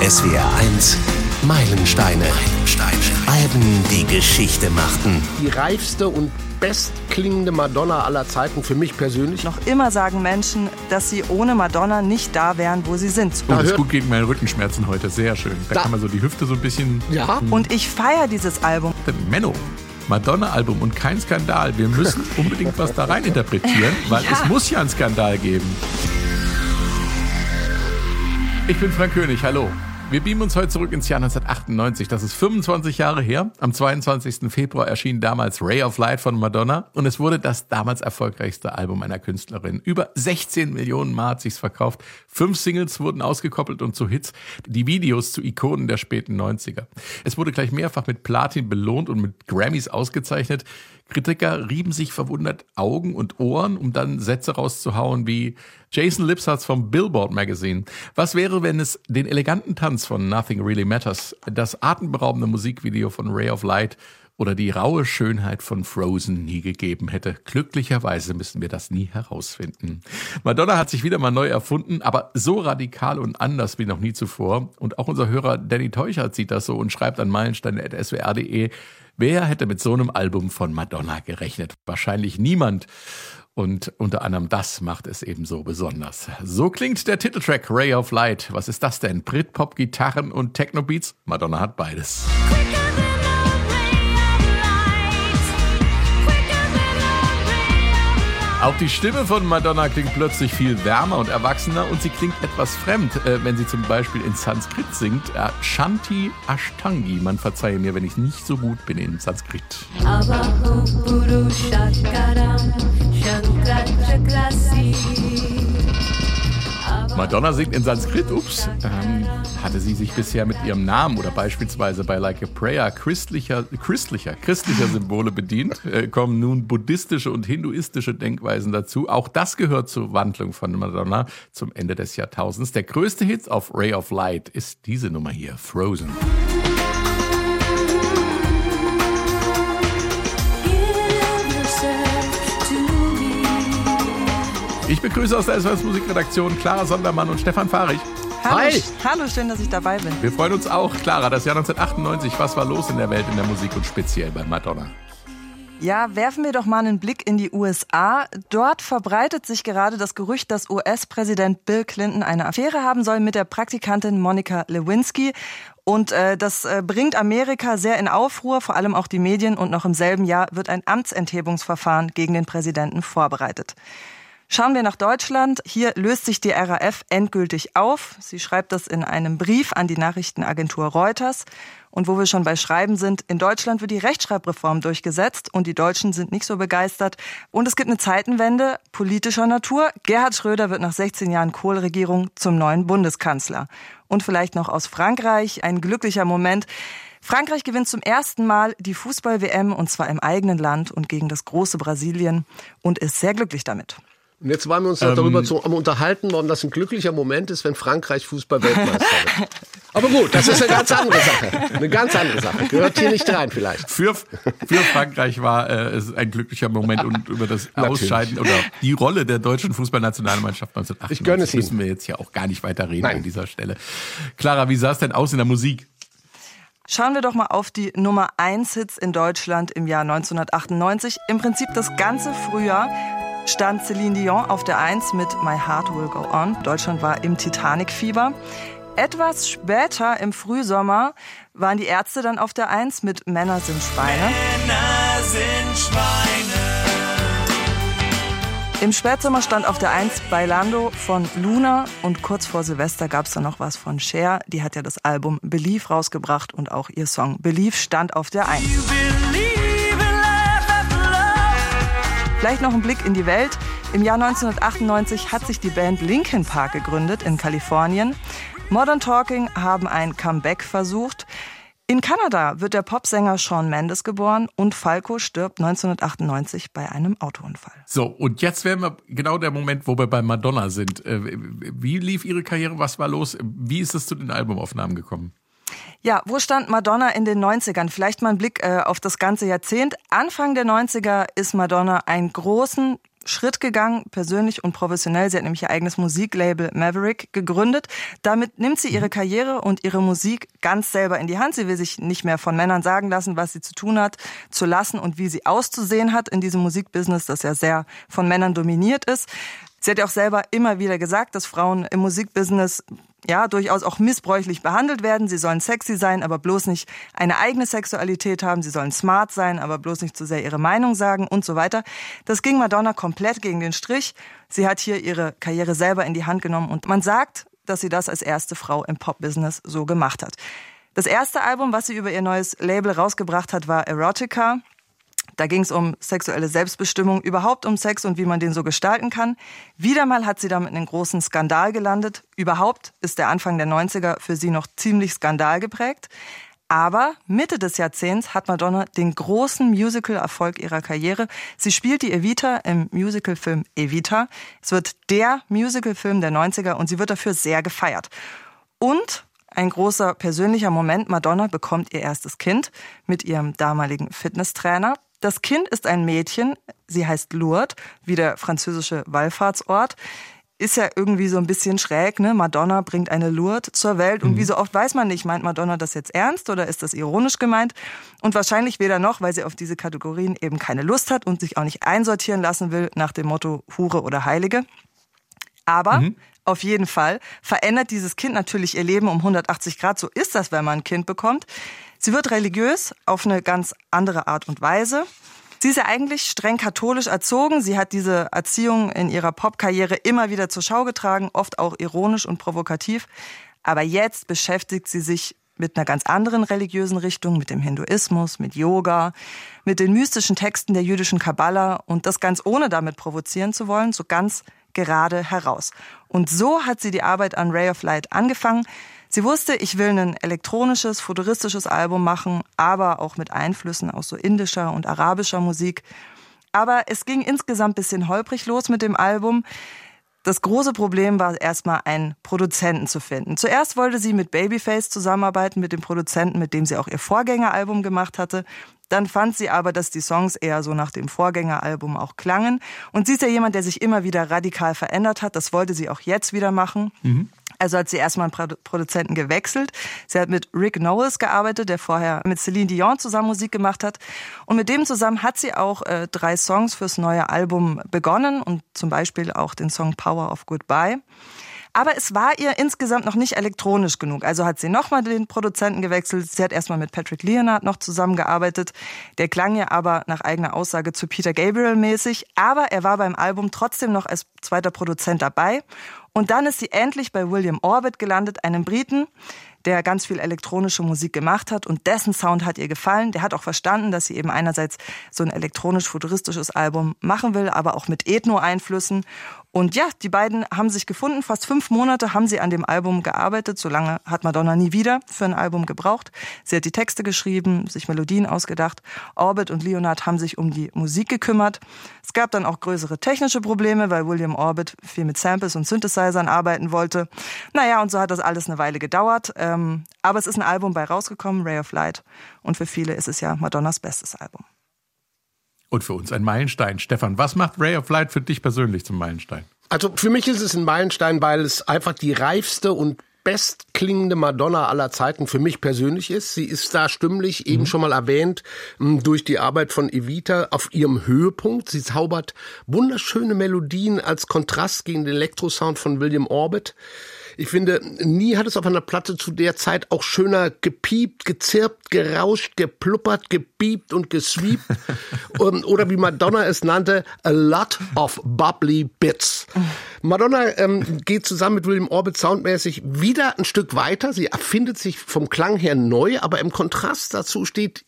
SWR 1 Meilensteine. Meilensteine. Alben, die Geschichte machten. Die reifste und bestklingende Madonna aller Zeiten für mich persönlich. Noch immer sagen Menschen, dass sie ohne Madonna nicht da wären, wo sie sind. Oh, das ist gut gegen meine Rückenschmerzen heute. Sehr schön. Da, da kann man so die Hüfte so ein bisschen. Ja. Und ich feiere dieses Album. Menno. Madonna-Album und kein Skandal. Wir müssen unbedingt was da rein interpretieren, weil ja. es muss ja einen Skandal geben. Ich bin Frank König, hallo. Wir beamen uns heute zurück ins Jahr 1998. Das ist 25 Jahre her. Am 22. Februar erschien damals Ray of Light von Madonna und es wurde das damals erfolgreichste Album einer Künstlerin. Über 16 Millionen Mal hat sich's verkauft. Fünf Singles wurden ausgekoppelt und zu Hits. Die Videos zu Ikonen der späten 90er. Es wurde gleich mehrfach mit Platin belohnt und mit Grammys ausgezeichnet. Kritiker rieben sich verwundert Augen und Ohren, um dann Sätze rauszuhauen wie Jason Lipsatz vom Billboard Magazine. Was wäre, wenn es den eleganten Tanz von Nothing Really Matters, das atemberaubende Musikvideo von Ray of Light oder die raue Schönheit von Frozen nie gegeben hätte. Glücklicherweise müssen wir das nie herausfinden. Madonna hat sich wieder mal neu erfunden, aber so radikal und anders wie noch nie zuvor. Und auch unser Hörer Danny Teuchert sieht das so und schreibt an meilenstein.swr.de, Wer hätte mit so einem Album von Madonna gerechnet? Wahrscheinlich niemand. Und unter anderem das macht es eben so besonders. So klingt der Titeltrack Ray of Light. Was ist das denn? Britpop, Gitarren und Techno-Beats? Madonna hat beides. Auch die Stimme von Madonna klingt plötzlich viel wärmer und erwachsener und sie klingt etwas fremd, äh, wenn sie zum Beispiel in Sanskrit singt. Äh, Shanti Ashtangi. Man verzeihe mir, wenn ich nicht so gut bin in Sanskrit. Madonna singt in Sanskrit, ups, ähm, hatte sie sich bisher mit ihrem Namen oder beispielsweise bei Like a Prayer christlicher, christlicher, christlicher Symbole bedient, äh, kommen nun buddhistische und hinduistische Denkweisen dazu. Auch das gehört zur Wandlung von Madonna zum Ende des Jahrtausends. Der größte Hit auf Ray of Light ist diese Nummer hier, Frozen. Ich begrüße aus der SOS Musikredaktion Clara Sondermann und Stefan Fahrig. Hallo, Hi. Hallo, schön, dass ich dabei bin. Wir freuen uns auch. Clara, das Jahr 1998, was war los in der Welt in der Musik und speziell bei Madonna? Ja, werfen wir doch mal einen Blick in die USA. Dort verbreitet sich gerade das Gerücht, dass US-Präsident Bill Clinton eine Affäre haben soll mit der Praktikantin Monica Lewinsky. Und äh, das äh, bringt Amerika sehr in Aufruhr, vor allem auch die Medien. Und noch im selben Jahr wird ein Amtsenthebungsverfahren gegen den Präsidenten vorbereitet. Schauen wir nach Deutschland. Hier löst sich die RAF endgültig auf. Sie schreibt das in einem Brief an die Nachrichtenagentur Reuters. Und wo wir schon bei Schreiben sind, in Deutschland wird die Rechtschreibreform durchgesetzt und die Deutschen sind nicht so begeistert. Und es gibt eine Zeitenwende politischer Natur. Gerhard Schröder wird nach 16 Jahren Kohlregierung zum neuen Bundeskanzler. Und vielleicht noch aus Frankreich ein glücklicher Moment. Frankreich gewinnt zum ersten Mal die Fußball-WM und zwar im eigenen Land und gegen das große Brasilien und ist sehr glücklich damit. Und jetzt waren wir uns ähm, darüber zu, am unterhalten, warum das ein glücklicher Moment ist, wenn Frankreich Fußball-Weltmeister wird. Aber gut, das ist eine ganz andere Sache. Eine ganz andere Sache. Gehört hier nicht rein vielleicht. Für, für Frankreich war äh, es ein glücklicher Moment und über das Ausscheiden oder die Rolle der deutschen Fußballnationalmannschaft 1998 ich gönne es müssen wir jetzt ja auch gar nicht weiter reden Nein. an dieser Stelle. Clara, wie sah es denn aus in der Musik? Schauen wir doch mal auf die Nummer 1 Hits in Deutschland im Jahr 1998. Im Prinzip das ganze Frühjahr stand Celine Dion auf der 1 mit My Heart Will Go On. Deutschland war im Titanic-Fieber. Etwas später im Frühsommer waren die Ärzte dann auf der 1 mit Männer sind Schweine. Männer sind Schweine. Im Spätsommer stand auf der 1 Bailando von Luna und kurz vor Silvester gab es dann noch was von Cher. Die hat ja das Album Believe rausgebracht und auch ihr Song Believe stand auf der 1. Vielleicht noch ein Blick in die Welt. Im Jahr 1998 hat sich die Band Linkin Park gegründet in Kalifornien. Modern Talking haben ein Comeback versucht. In Kanada wird der Popsänger Shawn Mendes geboren und Falco stirbt 1998 bei einem Autounfall. So, und jetzt wären wir genau der Moment, wo wir bei Madonna sind. Äh, wie lief Ihre Karriere? Was war los? Wie ist es zu den Albumaufnahmen gekommen? Ja, wo stand Madonna in den 90ern? Vielleicht mal ein Blick äh, auf das ganze Jahrzehnt. Anfang der 90er ist Madonna einen großen Schritt gegangen, persönlich und professionell. Sie hat nämlich ihr eigenes Musiklabel Maverick gegründet. Damit nimmt sie ihre Karriere und ihre Musik ganz selber in die Hand. Sie will sich nicht mehr von Männern sagen lassen, was sie zu tun hat, zu lassen und wie sie auszusehen hat in diesem Musikbusiness, das ja sehr von Männern dominiert ist. Sie hat ja auch selber immer wieder gesagt, dass Frauen im Musikbusiness ja, durchaus auch missbräuchlich behandelt werden. Sie sollen sexy sein, aber bloß nicht eine eigene Sexualität haben. Sie sollen smart sein, aber bloß nicht zu sehr ihre Meinung sagen und so weiter. Das ging Madonna komplett gegen den Strich. Sie hat hier ihre Karriere selber in die Hand genommen und man sagt, dass sie das als erste Frau im Pop-Business so gemacht hat. Das erste Album, was sie über ihr neues Label rausgebracht hat, war Erotica. Da ging es um sexuelle Selbstbestimmung, überhaupt um Sex und wie man den so gestalten kann. Wieder mal hat sie damit einen großen Skandal gelandet. Überhaupt ist der Anfang der 90er für sie noch ziemlich skandalgeprägt. Aber Mitte des Jahrzehnts hat Madonna den großen Musical-Erfolg ihrer Karriere. Sie spielt die Evita im Musicalfilm Evita. Es wird der Musicalfilm der 90er und sie wird dafür sehr gefeiert. Und ein großer persönlicher Moment, Madonna bekommt ihr erstes Kind mit ihrem damaligen Fitnesstrainer. Das Kind ist ein Mädchen, sie heißt Lourdes, wie der französische Wallfahrtsort. Ist ja irgendwie so ein bisschen schräg, ne? Madonna bringt eine Lourdes zur Welt und mhm. wie so oft weiß man nicht, meint Madonna das jetzt ernst oder ist das ironisch gemeint? Und wahrscheinlich weder noch, weil sie auf diese Kategorien eben keine Lust hat und sich auch nicht einsortieren lassen will nach dem Motto Hure oder Heilige. Aber mhm. auf jeden Fall verändert dieses Kind natürlich ihr Leben um 180 Grad. So ist das, wenn man ein Kind bekommt. Sie wird religiös auf eine ganz andere Art und Weise. Sie ist ja eigentlich streng katholisch erzogen. Sie hat diese Erziehung in ihrer Popkarriere immer wieder zur Schau getragen, oft auch ironisch und provokativ. Aber jetzt beschäftigt sie sich mit einer ganz anderen religiösen Richtung, mit dem Hinduismus, mit Yoga, mit den mystischen Texten der jüdischen Kabbala und das ganz ohne damit provozieren zu wollen, so ganz gerade heraus. Und so hat sie die Arbeit an Ray of Light angefangen. Sie wusste, ich will ein elektronisches, futuristisches Album machen, aber auch mit Einflüssen aus so indischer und arabischer Musik. Aber es ging insgesamt bisschen holprig los mit dem Album. Das große Problem war erstmal einen Produzenten zu finden. Zuerst wollte sie mit Babyface zusammenarbeiten, mit dem Produzenten, mit dem sie auch ihr Vorgängeralbum gemacht hatte. Dann fand sie aber, dass die Songs eher so nach dem Vorgängeralbum auch klangen. Und sie ist ja jemand, der sich immer wieder radikal verändert hat. Das wollte sie auch jetzt wieder machen. Mhm. Also hat sie erstmal einen Produzenten gewechselt. Sie hat mit Rick Knowles gearbeitet, der vorher mit Celine Dion zusammen Musik gemacht hat. Und mit dem zusammen hat sie auch äh, drei Songs fürs neue Album begonnen und zum Beispiel auch den Song Power of Goodbye. Aber es war ihr insgesamt noch nicht elektronisch genug. Also hat sie nochmal den Produzenten gewechselt. Sie hat erstmal mit Patrick Leonard noch zusammengearbeitet. Der klang ja aber nach eigener Aussage zu Peter Gabriel mäßig. Aber er war beim Album trotzdem noch als zweiter Produzent dabei. Und dann ist sie endlich bei William Orbit gelandet, einem Briten, der ganz viel elektronische Musik gemacht hat und dessen Sound hat ihr gefallen. Der hat auch verstanden, dass sie eben einerseits so ein elektronisch-futuristisches Album machen will, aber auch mit Ethno-Einflüssen. Und ja, die beiden haben sich gefunden. Fast fünf Monate haben sie an dem Album gearbeitet. So lange hat Madonna nie wieder für ein Album gebraucht. Sie hat die Texte geschrieben, sich Melodien ausgedacht. Orbit und Leonard haben sich um die Musik gekümmert. Es gab dann auch größere technische Probleme, weil William Orbit viel mit Samples und Synthesizern arbeiten wollte. Naja, und so hat das alles eine Weile gedauert. Ähm, aber es ist ein Album bei rausgekommen, Ray of Light. Und für viele ist es ja Madonnas bestes Album. Und für uns ein Meilenstein. Stefan, was macht Ray of Light für dich persönlich zum Meilenstein? Also für mich ist es ein Meilenstein, weil es einfach die reifste und bestklingende Madonna aller Zeiten für mich persönlich ist. Sie ist da stimmlich, eben mhm. schon mal erwähnt, durch die Arbeit von Evita auf ihrem Höhepunkt. Sie zaubert wunderschöne Melodien als Kontrast gegen den Elektrosound von William Orbit. Ich finde, nie hat es auf einer Platte zu der Zeit auch schöner gepiept, gezirpt, gerauscht, gepluppert, gebiebt und gesweept. Oder wie Madonna es nannte, a lot of bubbly bits. Madonna ähm, geht zusammen mit William Orbit soundmäßig wieder ein Stück weiter. Sie erfindet sich vom Klang her neu, aber im Kontrast dazu steht,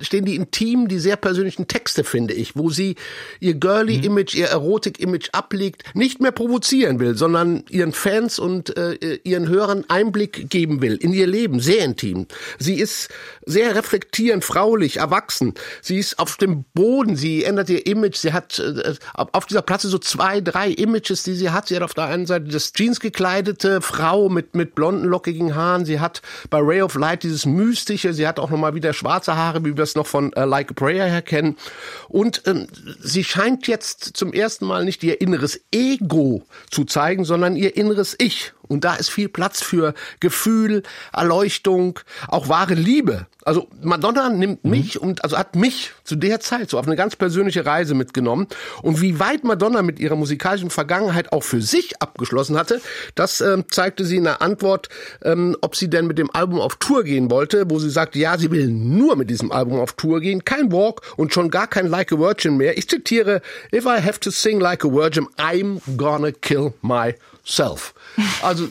stehen die intimen, die sehr persönlichen Texte, finde ich, wo sie ihr Girly-Image, ihr Erotik-Image ablegt, nicht mehr provozieren will, sondern ihren Fans und äh, ihren Hörern Einblick geben will in ihr Leben, sehr intim. Sie ist sehr reflektierend, fraulich, erwachsen. Sie ist auf dem Boden, sie ändert ihr Image, sie hat äh, auf dieser Platte so zwei, drei Images, die sie hat. Sie hat auf der einen Seite das Jeans gekleidete Frau mit, mit blonden, lockigen Haaren. Sie hat bei Ray of Light dieses Mystische. Sie hat auch nochmal wieder schwarze Haare, wie wir es noch von uh, Like a Prayer her kennen. Und ähm, sie scheint jetzt zum ersten Mal nicht ihr inneres Ego zu zeigen, sondern ihr inneres Ich. Und da ist viel Platz für Gefühl, Erleuchtung, auch wahre Liebe. Also Madonna nimmt mhm. mich mhm. und also hat mich zu der Zeit so auf eine ganz persönliche Reise mitgenommen. Und wie weit Madonna mit ihrer musikalischen Vergangenheit auch für sich abgeschlossen hatte, das äh, zeigte sie in der Antwort, ähm, ob sie denn mit dem Album auf Tour gehen wollte, wo sie sagt, ja, sie will nur mit diesem Album auf Tour gehen, kein Walk und schon gar kein Like a Virgin mehr. Ich zitiere, If I have to sing like a virgin, I'm gonna kill myself. Also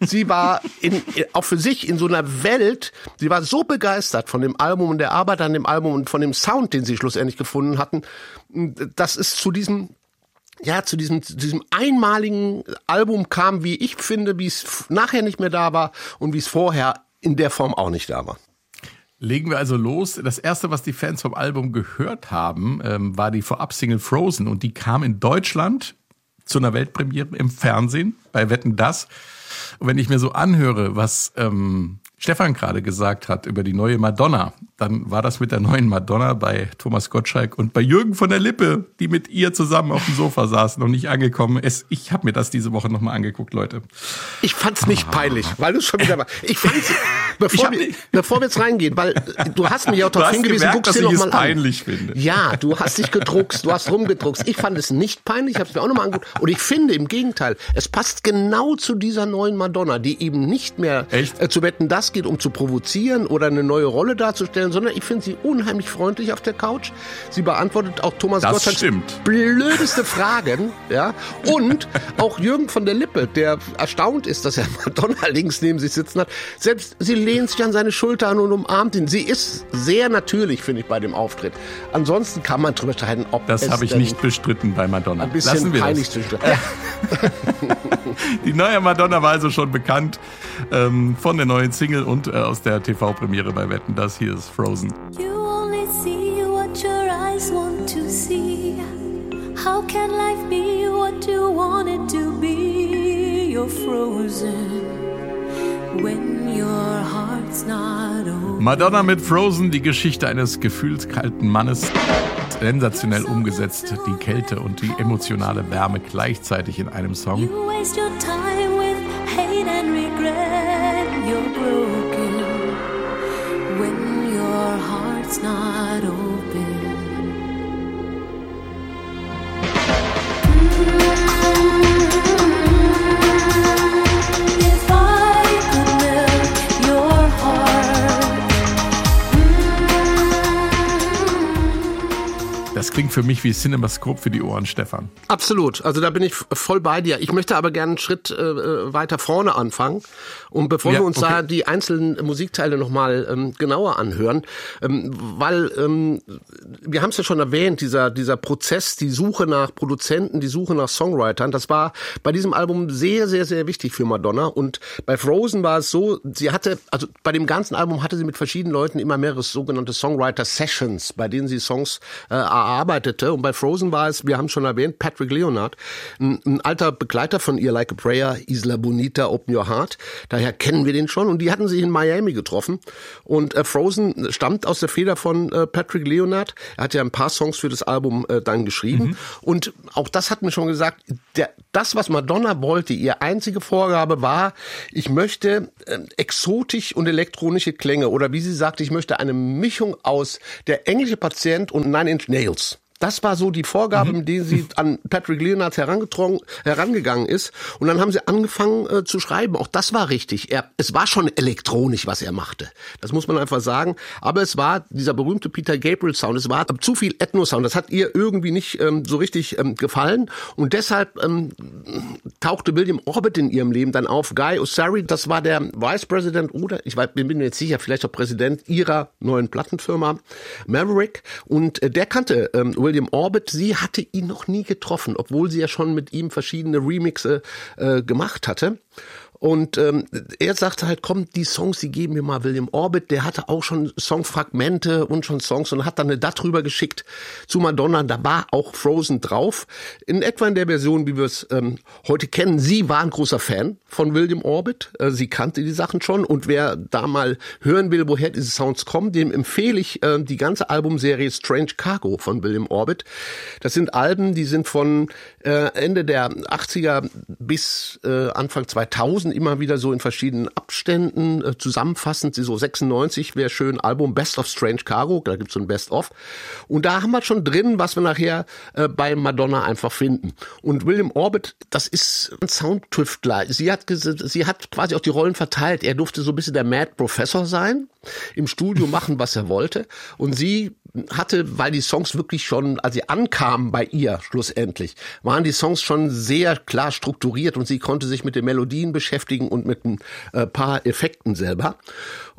sie war in, auch für sich in so einer Welt, sie war so begeistert von dem Album und der Arbeit an dem Album und von dem Sound, den sie schlussendlich gefunden hatten, dass es zu diesem ja, zu diesem, diesem einmaligen Album kam, wie ich finde, wie es nachher nicht mehr da war und wie es vorher in der Form auch nicht da war. Legen wir also los. Das erste, was die Fans vom Album gehört haben, ähm, war die Vorab-Single Frozen und die kam in Deutschland zu einer Weltpremiere im Fernsehen bei Wetten das. Und wenn ich mir so anhöre, was ähm, Stefan gerade gesagt hat über die neue Madonna, dann war das mit der neuen Madonna bei Thomas Gottschalk und bei Jürgen von der Lippe, die mit ihr zusammen auf dem Sofa saßen und nicht angekommen ist. Ich habe mir das diese Woche nochmal angeguckt, Leute. Ich fand's nicht ah. peinlich, weil du schon wieder war. Ich fand's, bevor, ich wir, bevor wir jetzt reingehen, weil du hast mich auch darauf hingewiesen, gemerkt, guckst dir nochmal an. peinlich finde. Ja, du hast dich gedruckst, du hast rumgedruckst. Ich fand es nicht peinlich, ich habe es mir auch nochmal angeguckt. Und ich finde im Gegenteil, es passt genau zu dieser neuen Madonna, die eben nicht mehr Echt? Äh, zu wetten, das geht, um zu provozieren oder eine neue Rolle darzustellen, sondern ich finde sie unheimlich freundlich auf der Couch. Sie beantwortet auch Thomas das Gottschalks stimmt. blödeste Fragen, ja. Und auch Jürgen von der Lippe, der erstaunt ist, dass er Madonna links neben sich sitzen hat. Selbst sie lehnt sich an seine Schulter an und umarmt ihn. Sie ist sehr natürlich, finde ich, bei dem Auftritt. Ansonsten kann man drüber streiten, ob das habe ich nicht bestritten bei Madonna. Ein bisschen Lassen wir peinlich das. ja. Die neue Madonna war also schon bekannt ähm, von der neuen Single und äh, aus der TV-Premiere bei Wetten. Das hier ist Frozen. You only see what your eyes want to see. How can life be what you want it to be? You're frozen when your heart's not open. Madonna mit Frozen, die Geschichte eines gefühlskalten Mannes sensationell umgesetzt, die Kälte und die emotionale Wärme gleichzeitig in einem Song. You waste your time with hate and regret. You're broken when your heart's not open. Das klingt für mich wie Cinemascope für die Ohren, Stefan. Absolut. Also da bin ich voll bei dir. Ich möchte aber gerne einen Schritt äh, weiter vorne anfangen. Und bevor ja, wir uns okay. da die einzelnen Musikteile nochmal ähm, genauer anhören, ähm, weil ähm, wir haben es ja schon erwähnt, dieser, dieser Prozess, die Suche nach Produzenten, die Suche nach Songwritern, das war bei diesem Album sehr, sehr, sehr wichtig für Madonna. Und bei Frozen war es so, sie hatte, also bei dem ganzen Album hatte sie mit verschiedenen Leuten immer mehrere sogenannte Songwriter-Sessions, bei denen sie Songs äh, arbeitete. Und bei Frozen war es, wir haben schon erwähnt, Patrick Leonard, ein, ein alter Begleiter von ihr, Like a Prayer, Isla Bonita, Open Your Heart. Daher kennen wir den schon. Und die hatten sich in Miami getroffen. Und äh, Frozen stammt aus der Feder von äh, Patrick Leonard. Er hat ja ein paar Songs für das Album äh, dann geschrieben. Mhm. Und auch das hat mir schon gesagt, der, das, was Madonna wollte, ihre einzige Vorgabe war, ich möchte äh, exotisch und elektronische Klänge oder wie sie sagte, ich möchte eine Mischung aus der englische Patient und Nine Inch Nails. Das war so die Vorgabe, mhm. mit der sie an Patrick Leonard herangegangen ist. Und dann haben sie angefangen äh, zu schreiben. Auch das war richtig. Er, es war schon elektronisch, was er machte. Das muss man einfach sagen. Aber es war dieser berühmte Peter Gabriel Sound. Es war zu viel Ethno-Sound. Das hat ihr irgendwie nicht ähm, so richtig ähm, gefallen. Und deshalb ähm, tauchte William Orbit in ihrem Leben dann auf. Guy Osari, das war der Vice President oder, ich bin mir jetzt sicher, vielleicht auch Präsident ihrer neuen Plattenfirma Maverick. Und äh, der kannte ähm, William Orbit, sie hatte ihn noch nie getroffen, obwohl sie ja schon mit ihm verschiedene Remixe äh, gemacht hatte. Und ähm, er sagte halt, komm, die Songs, die geben mir mal William Orbit. Der hatte auch schon Songfragmente und schon Songs und hat dann eine DAT rüber geschickt zu Madonna. Da war auch Frozen drauf. In etwa in der Version, wie wir es ähm, heute kennen. Sie war ein großer Fan von William Orbit. Äh, sie kannte die Sachen schon. Und wer da mal hören will, woher diese Sounds kommen, dem empfehle ich äh, die ganze Albumserie Strange Cargo von William Orbit. Das sind Alben, die sind von äh, Ende der 80er bis äh, Anfang 2000 Platten immer wieder so in verschiedenen Abständen, äh, zusammenfassend, so 96 wäre schön, Album Best of Strange Cargo, da gibt's so ein Best of. Und da haben wir schon drin, was wir nachher äh, bei Madonna einfach finden. Und William Orbit, das ist ein Soundtüftler. Sie hat, sie hat quasi auch die Rollen verteilt. Er durfte so ein bisschen der Mad Professor sein, im Studio machen, was er wollte. Und sie hatte, weil die Songs wirklich schon, als sie ankamen bei ihr schlussendlich, waren die Songs schon sehr klar strukturiert und sie konnte sich mit den Melodien beschäftigen und mit ein äh, paar Effekten selber.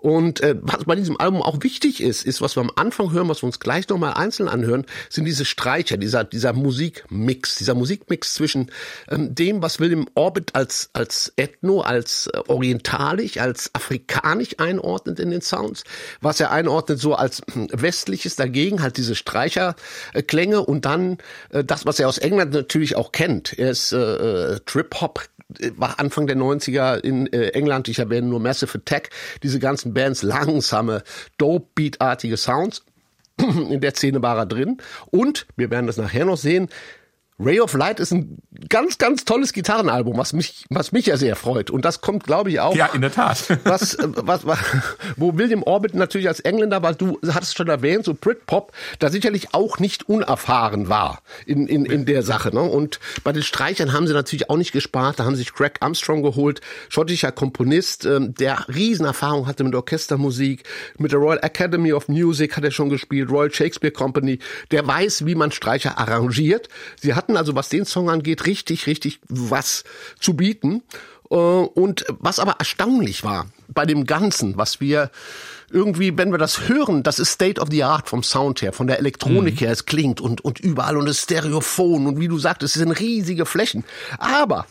Und äh, was bei diesem Album auch wichtig ist, ist, was wir am Anfang hören, was wir uns gleich nochmal einzeln anhören, sind diese Streicher, dieser, dieser Musikmix, dieser Musikmix zwischen ähm, dem, was William Orbit als, als Ethno, als äh, orientalisch, als afrikanisch einordnet in den Sounds, was er einordnet so als äh, westliches dagegen, halt diese Streicherklänge und dann äh, das, was er aus England natürlich auch kennt. Er ist äh, äh Trip-Hop Anfang der 90er in äh, England, ich erwähne nur Massive Attack, diese ganzen Bands, langsame, dope-beatartige Sounds. In der Szene war er drin. Und, wir werden das nachher noch sehen, Ray of Light ist ein ganz, ganz tolles Gitarrenalbum, was mich, was mich ja sehr freut. Und das kommt, glaube ich, auch. Ja, in der Tat. Was, was, was, wo William Orbit natürlich als Engländer, weil du hattest schon erwähnt, so Britpop, da sicherlich auch nicht unerfahren war in, in, in der Sache. Ne? Und bei den Streichern haben sie natürlich auch nicht gespart. Da haben sich Craig Armstrong geholt, schottischer Komponist, ähm, der Riesenerfahrung hatte mit Orchestermusik, mit der Royal Academy of Music hat er schon gespielt, Royal Shakespeare Company. Der weiß, wie man Streicher arrangiert. Sie hatten hatten also, was den Song angeht, richtig, richtig was zu bieten. Äh, und was aber erstaunlich war bei dem Ganzen, was wir irgendwie, wenn wir das hören, das ist State of the Art vom Sound her, von der Elektronik mhm. her, es klingt und, und überall und es Stereophon und wie du sagtest, es sind riesige Flächen. Aber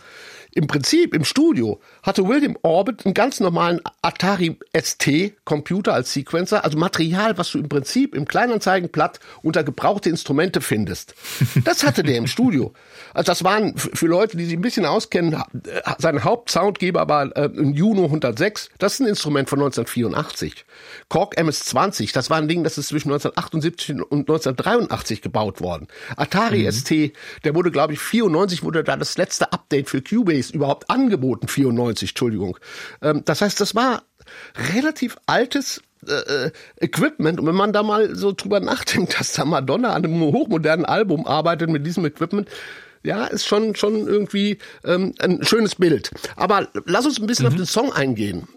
im Prinzip im Studio hatte William Orbit einen ganz normalen Atari ST Computer als Sequencer, also Material, was du im Prinzip im Kleinanzeigenblatt unter gebrauchte Instrumente findest. Das hatte der im Studio. Also das waren für Leute, die sich ein bisschen auskennen, sein Hauptsoundgeber war äh, ein Juno 106. Das ist ein Instrument von 1984. Korg MS-20, das war ein Ding, das ist zwischen 1978 und 1983 gebaut worden. Atari mhm. ST, der wurde, glaube ich, 94 wurde da das letzte Update für Cubase überhaupt angeboten. 94, Entschuldigung. Ähm, das heißt, das war relativ altes äh, äh, Equipment. Und wenn man da mal so drüber nachdenkt, dass da Madonna an einem hochmodernen Album arbeitet mit diesem Equipment, ja, ist schon schon irgendwie ähm, ein schönes Bild. Aber lass uns ein bisschen mhm. auf den Song eingehen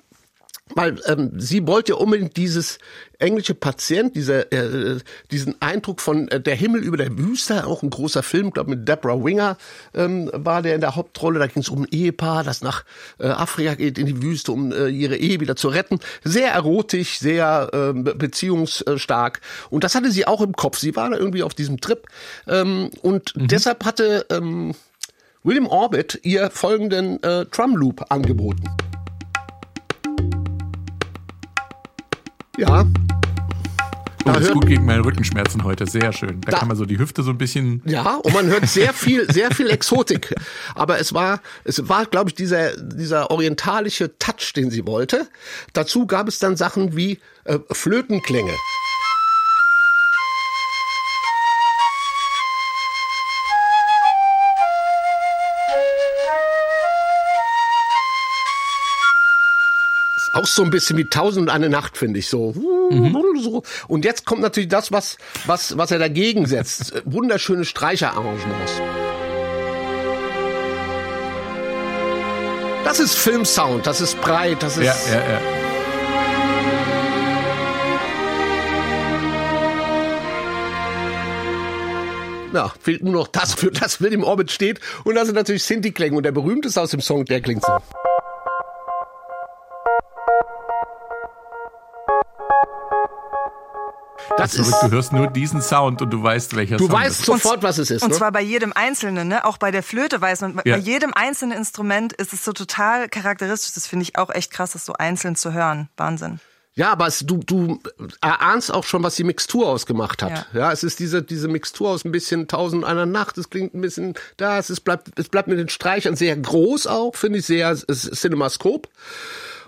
weil ähm, sie wollte unbedingt dieses englische Patient, dieser, äh, diesen Eindruck von äh, der Himmel über der Wüste, auch ein großer Film, glaube mit Deborah Winger ähm, war der in der Hauptrolle. Da ging es um ein Ehepaar, das nach äh, Afrika geht in die Wüste, um äh, ihre Ehe wieder zu retten. Sehr erotisch, sehr äh, beziehungsstark. Und das hatte sie auch im Kopf. Sie war da irgendwie auf diesem Trip ähm, und mhm. deshalb hatte ähm, William Orbit ihr folgenden äh, Drum Loop angeboten. Ja. Oh, das ist gut gegen meine Rückenschmerzen heute, sehr schön. Da, da, kann man so die Hüfte so ein bisschen. Ja, und man hört sehr viel, sehr viel Exotik. Aber es war, es war, glaube ich, dieser, dieser orientalische Touch, den sie wollte. Dazu gab es dann Sachen wie äh, Flötenklänge. Auch so ein bisschen wie Tausend und eine Nacht, finde ich so. Mhm. Und jetzt kommt natürlich das, was, was, was er dagegen setzt. Wunderschöne Streicherarrangements. Das ist Filmsound, das ist breit, das ist. Ja, ja, ja. Ja, fehlt nur noch das, für das Will im Orbit steht. Und das sind natürlich Sinti-Klänge. Und der berühmteste aus dem Song, der klingt so. Das ist, du hörst nur diesen Sound und du weißt, welcher du Song weißt ist. sofort, was es ist. Und ne? zwar bei jedem Einzelnen, ne? auch bei der Flöte weiß man, Ja. bei jedem einzelnen Instrument ist es so total charakteristisch. Das finde ich auch echt krass, das so einzeln zu hören. Wahnsinn. Ja, aber es, du, du erahnst auch schon, was die Mixtur ausgemacht hat. Ja, es ist diese, diese Mixtur aus ein bisschen Tausend einer Nacht. Es klingt ein bisschen da. Es, ist, bleibt, es bleibt mit den Streichern sehr groß auch, finde ich sehr es ist Cinemascope.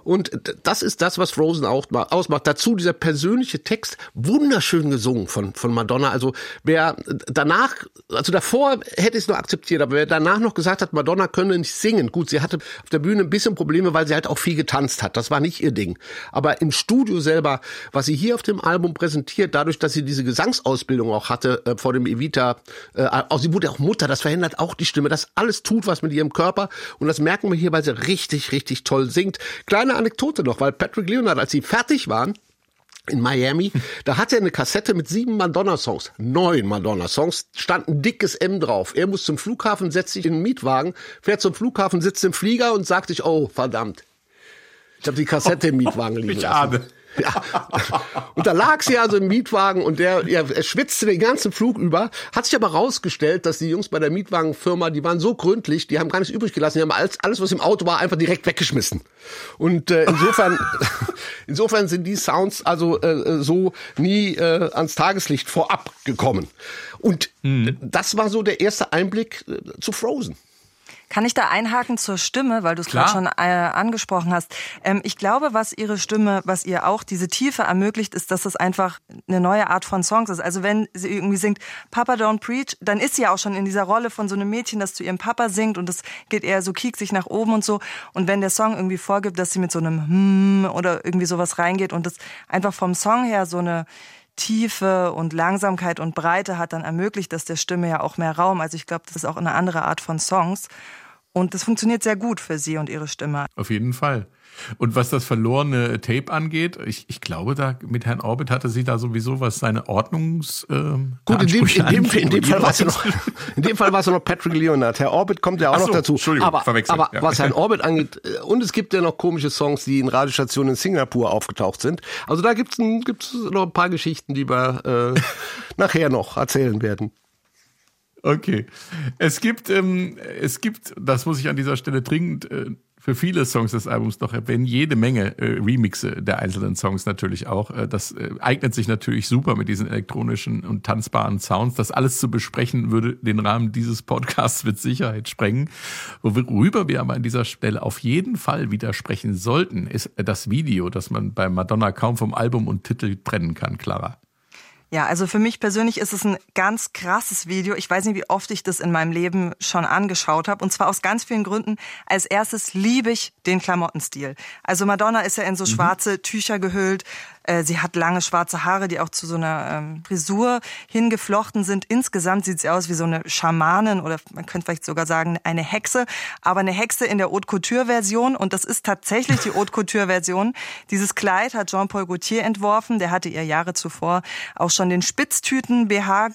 Und das ist das, was Frozen auch ma- ausmacht. Dazu dieser persönliche Text, wunderschön gesungen von, von Madonna. Also wer danach, also davor hätte ich es nur akzeptiert, aber wer danach noch gesagt hat, Madonna könne nicht singen. Gut, sie hatte auf der Bühne ein bisschen Probleme, weil sie halt auch viel getanzt hat. Das war nicht ihr Ding. Aber im Studio selber, was sie hier auf dem Album präsentiert, dadurch, dass sie diese Gesangsausbildung auch hatte äh, vor dem Evita, äh, auch sie wurde auch Mutter, das verhindert auch die Stimme, das alles tut was mit ihrem Körper und das merken wir hier, weil sie richtig, richtig toll singt. Kleine Anekdote noch, weil Patrick Leonard, als sie fertig waren, in Miami, da hatte er eine Kassette mit sieben Madonna-Songs, neun Madonna-Songs, stand ein dickes M drauf. Er muss zum Flughafen, setzt sich in den Mietwagen, fährt zum Flughafen, sitzt im Flieger und sagt sich, oh, verdammt. Ich habe die Kassette im Mietwagen liegen Ich lassen. ahne. Ja. Und da lag sie also im Mietwagen und der, ja, er schwitzte den ganzen Flug über. Hat sich aber rausgestellt, dass die Jungs bei der Mietwagenfirma, die waren so gründlich, die haben gar nichts übrig gelassen. Die haben alles, alles was im Auto war, einfach direkt weggeschmissen. Und äh, insofern, insofern sind die Sounds also äh, so nie äh, ans Tageslicht vorab gekommen. Und das war so der erste Einblick äh, zu Frozen. Kann ich da einhaken zur Stimme, weil du es gerade schon äh, angesprochen hast? Ähm, ich glaube, was ihre Stimme, was ihr auch diese Tiefe ermöglicht, ist, dass es einfach eine neue Art von Songs ist. Also wenn sie irgendwie singt Papa Don't Preach, dann ist sie ja auch schon in dieser Rolle von so einem Mädchen, das zu ihrem Papa singt und das geht eher so kieksig nach oben und so. Und wenn der Song irgendwie vorgibt, dass sie mit so einem Hm oder irgendwie sowas reingeht und das einfach vom Song her so eine Tiefe und Langsamkeit und Breite hat, dann ermöglicht das der Stimme ja auch mehr Raum. Also ich glaube, das ist auch eine andere Art von Songs. Und das funktioniert sehr gut für sie und ihre Stimme. Auf jeden Fall. Und was das verlorene Tape angeht, ich, ich glaube, da mit Herrn Orbit hatte sie da sowieso was seine Ordnungs ähm, Gut, in dem, in, dem, in dem Fall war es noch, in dem Fall war es ja noch Patrick Leonard. Herr Orbit kommt ja auch so, noch dazu. Entschuldigung, aber verwechselt, aber ja. was Herrn Orbit angeht, äh, und es gibt ja noch komische Songs, die in Radiostationen in Singapur aufgetaucht sind. Also da gibt's ein, gibt's noch ein paar Geschichten, die wir äh, nachher noch erzählen werden. Okay. Es gibt, ähm, es gibt, das muss ich an dieser Stelle dringend äh, für viele Songs des Albums noch erwähnen, jede Menge äh, Remixe der einzelnen Songs natürlich auch. Äh, das äh, eignet sich natürlich super mit diesen elektronischen und tanzbaren Sounds. Das alles zu besprechen würde den Rahmen dieses Podcasts mit Sicherheit sprengen. Worüber wir aber an dieser Stelle auf jeden Fall widersprechen sollten, ist das Video, das man bei Madonna kaum vom Album und Titel trennen kann, Clara. Ja, also für mich persönlich ist es ein ganz krasses Video. Ich weiß nicht, wie oft ich das in meinem Leben schon angeschaut habe. Und zwar aus ganz vielen Gründen. Als erstes liebe ich den Klamottenstil. Also Madonna ist ja in so schwarze Tücher gehüllt. Äh, Sie hat lange schwarze Haare, die auch zu so einer ähm, Frisur hingeflochten sind. Insgesamt sieht sie aus wie so eine Schamanin oder man könnte vielleicht sogar sagen eine Hexe. Aber eine Hexe in der Haute Couture Version. Und das ist tatsächlich die Haute Couture Version. Dieses Kleid hat Jean-Paul Gaultier entworfen. Der hatte ihr Jahre zuvor auch schon den Spitztüten BH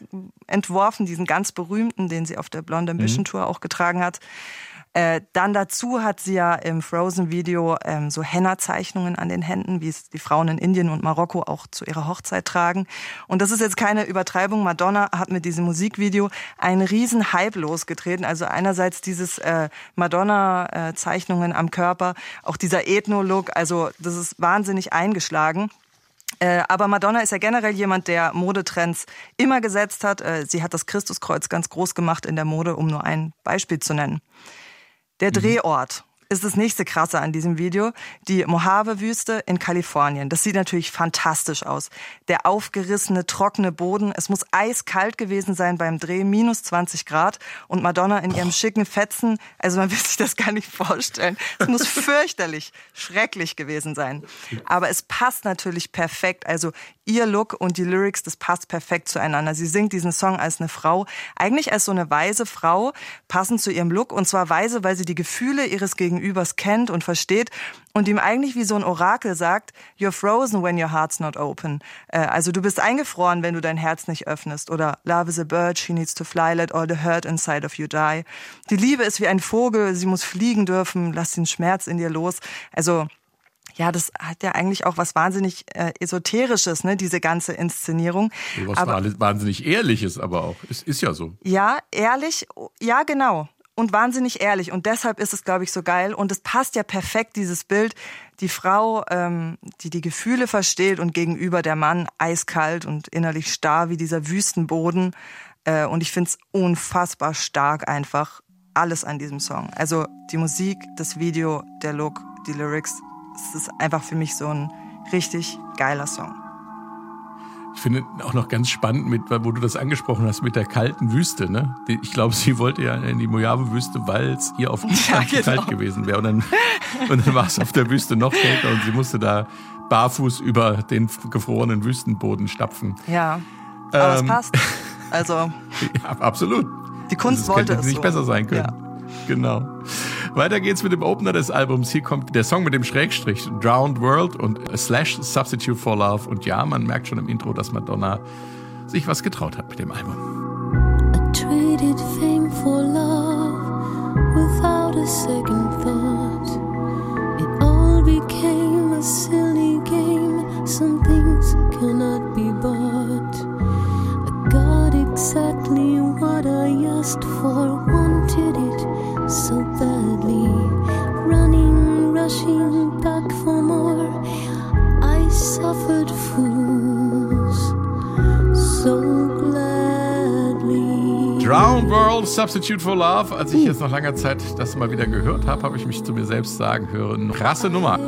entworfen, diesen ganz berühmten, den sie auf der Blonde Ambition Tour auch getragen hat. Äh, dann dazu hat sie ja im Frozen-Video ähm, so Henna-Zeichnungen an den Händen, wie es die Frauen in Indien und Marokko auch zu ihrer Hochzeit tragen. Und das ist jetzt keine Übertreibung. Madonna hat mit diesem Musikvideo einen riesen Hype losgetreten. Also einerseits dieses äh, Madonna-Zeichnungen am Körper, auch dieser Ethno-Look. Also das ist wahnsinnig eingeschlagen. Äh, aber Madonna ist ja generell jemand, der Modetrends immer gesetzt hat. Äh, sie hat das Christuskreuz ganz groß gemacht in der Mode, um nur ein Beispiel zu nennen. Der Drehort ist das nächste Krasse an diesem Video. Die Mojave-Wüste in Kalifornien. Das sieht natürlich fantastisch aus. Der aufgerissene, trockene Boden. Es muss eiskalt gewesen sein beim Dreh, minus 20 Grad. Und Madonna in ihrem schicken Fetzen. Also man will sich das gar nicht vorstellen. Es muss fürchterlich, schrecklich gewesen sein. Aber es passt natürlich perfekt. Also ihr Look und die Lyrics, das passt perfekt zueinander. Sie singt diesen Song als eine Frau, eigentlich als so eine weise Frau, passend zu ihrem Look. Und zwar weise, weil sie die Gefühle ihres Gegenübers kennt und versteht und ihm eigentlich wie so ein Orakel sagt, you're frozen when your heart's not open. Äh, Also du bist eingefroren, wenn du dein Herz nicht öffnest. Oder love is a bird, she needs to fly, let all the hurt inside of you die. Die Liebe ist wie ein Vogel, sie muss fliegen dürfen, lass den Schmerz in dir los. Also Ja, das hat ja eigentlich auch was wahnsinnig äh, Esoterisches, ne, diese ganze Inszenierung. Was aber, wahnsinnig Ehrliches aber auch. Es ist ja so. Ja, ehrlich, ja, genau. Und wahnsinnig ehrlich. Und deshalb ist es, glaube ich, so geil. Und es passt ja perfekt, dieses Bild. Die Frau, ähm, die die Gefühle versteht und gegenüber der Mann eiskalt und innerlich starr wie dieser Wüstenboden. Äh, und ich finde es unfassbar stark einfach. Alles an diesem Song. Also die Musik, das Video, der Look, die Lyrics, es ist einfach für mich so ein richtig geiler Song. Ich finde auch noch ganz spannend, mit, wo du das angesprochen hast, mit der kalten Wüste. Ne? Ich glaube, sie wollte ja in die Mojave-Wüste, weil es ihr auf Island ja, genau. kalt gewesen wäre. Und dann, und dann war es auf der Wüste noch kälter und sie musste da barfuß über den gefrorenen Wüstenboden stapfen. Ja, aber ähm, es passt. Also. ja, absolut. Die Kunst also, wollte es nicht so. besser sein können. Ja. Genau. Weiter geht's mit dem Opener des Albums. Hier kommt der Song mit dem Schrägstrich Drowned World und Slash Substitute for Love. Und ja, man merkt schon im Intro, dass Madonna sich was getraut hat mit dem Album. Substitute for Love. Als ich jetzt nach langer Zeit das mal wieder gehört habe, habe ich mich zu mir selbst sagen hören. Krasse Nummer.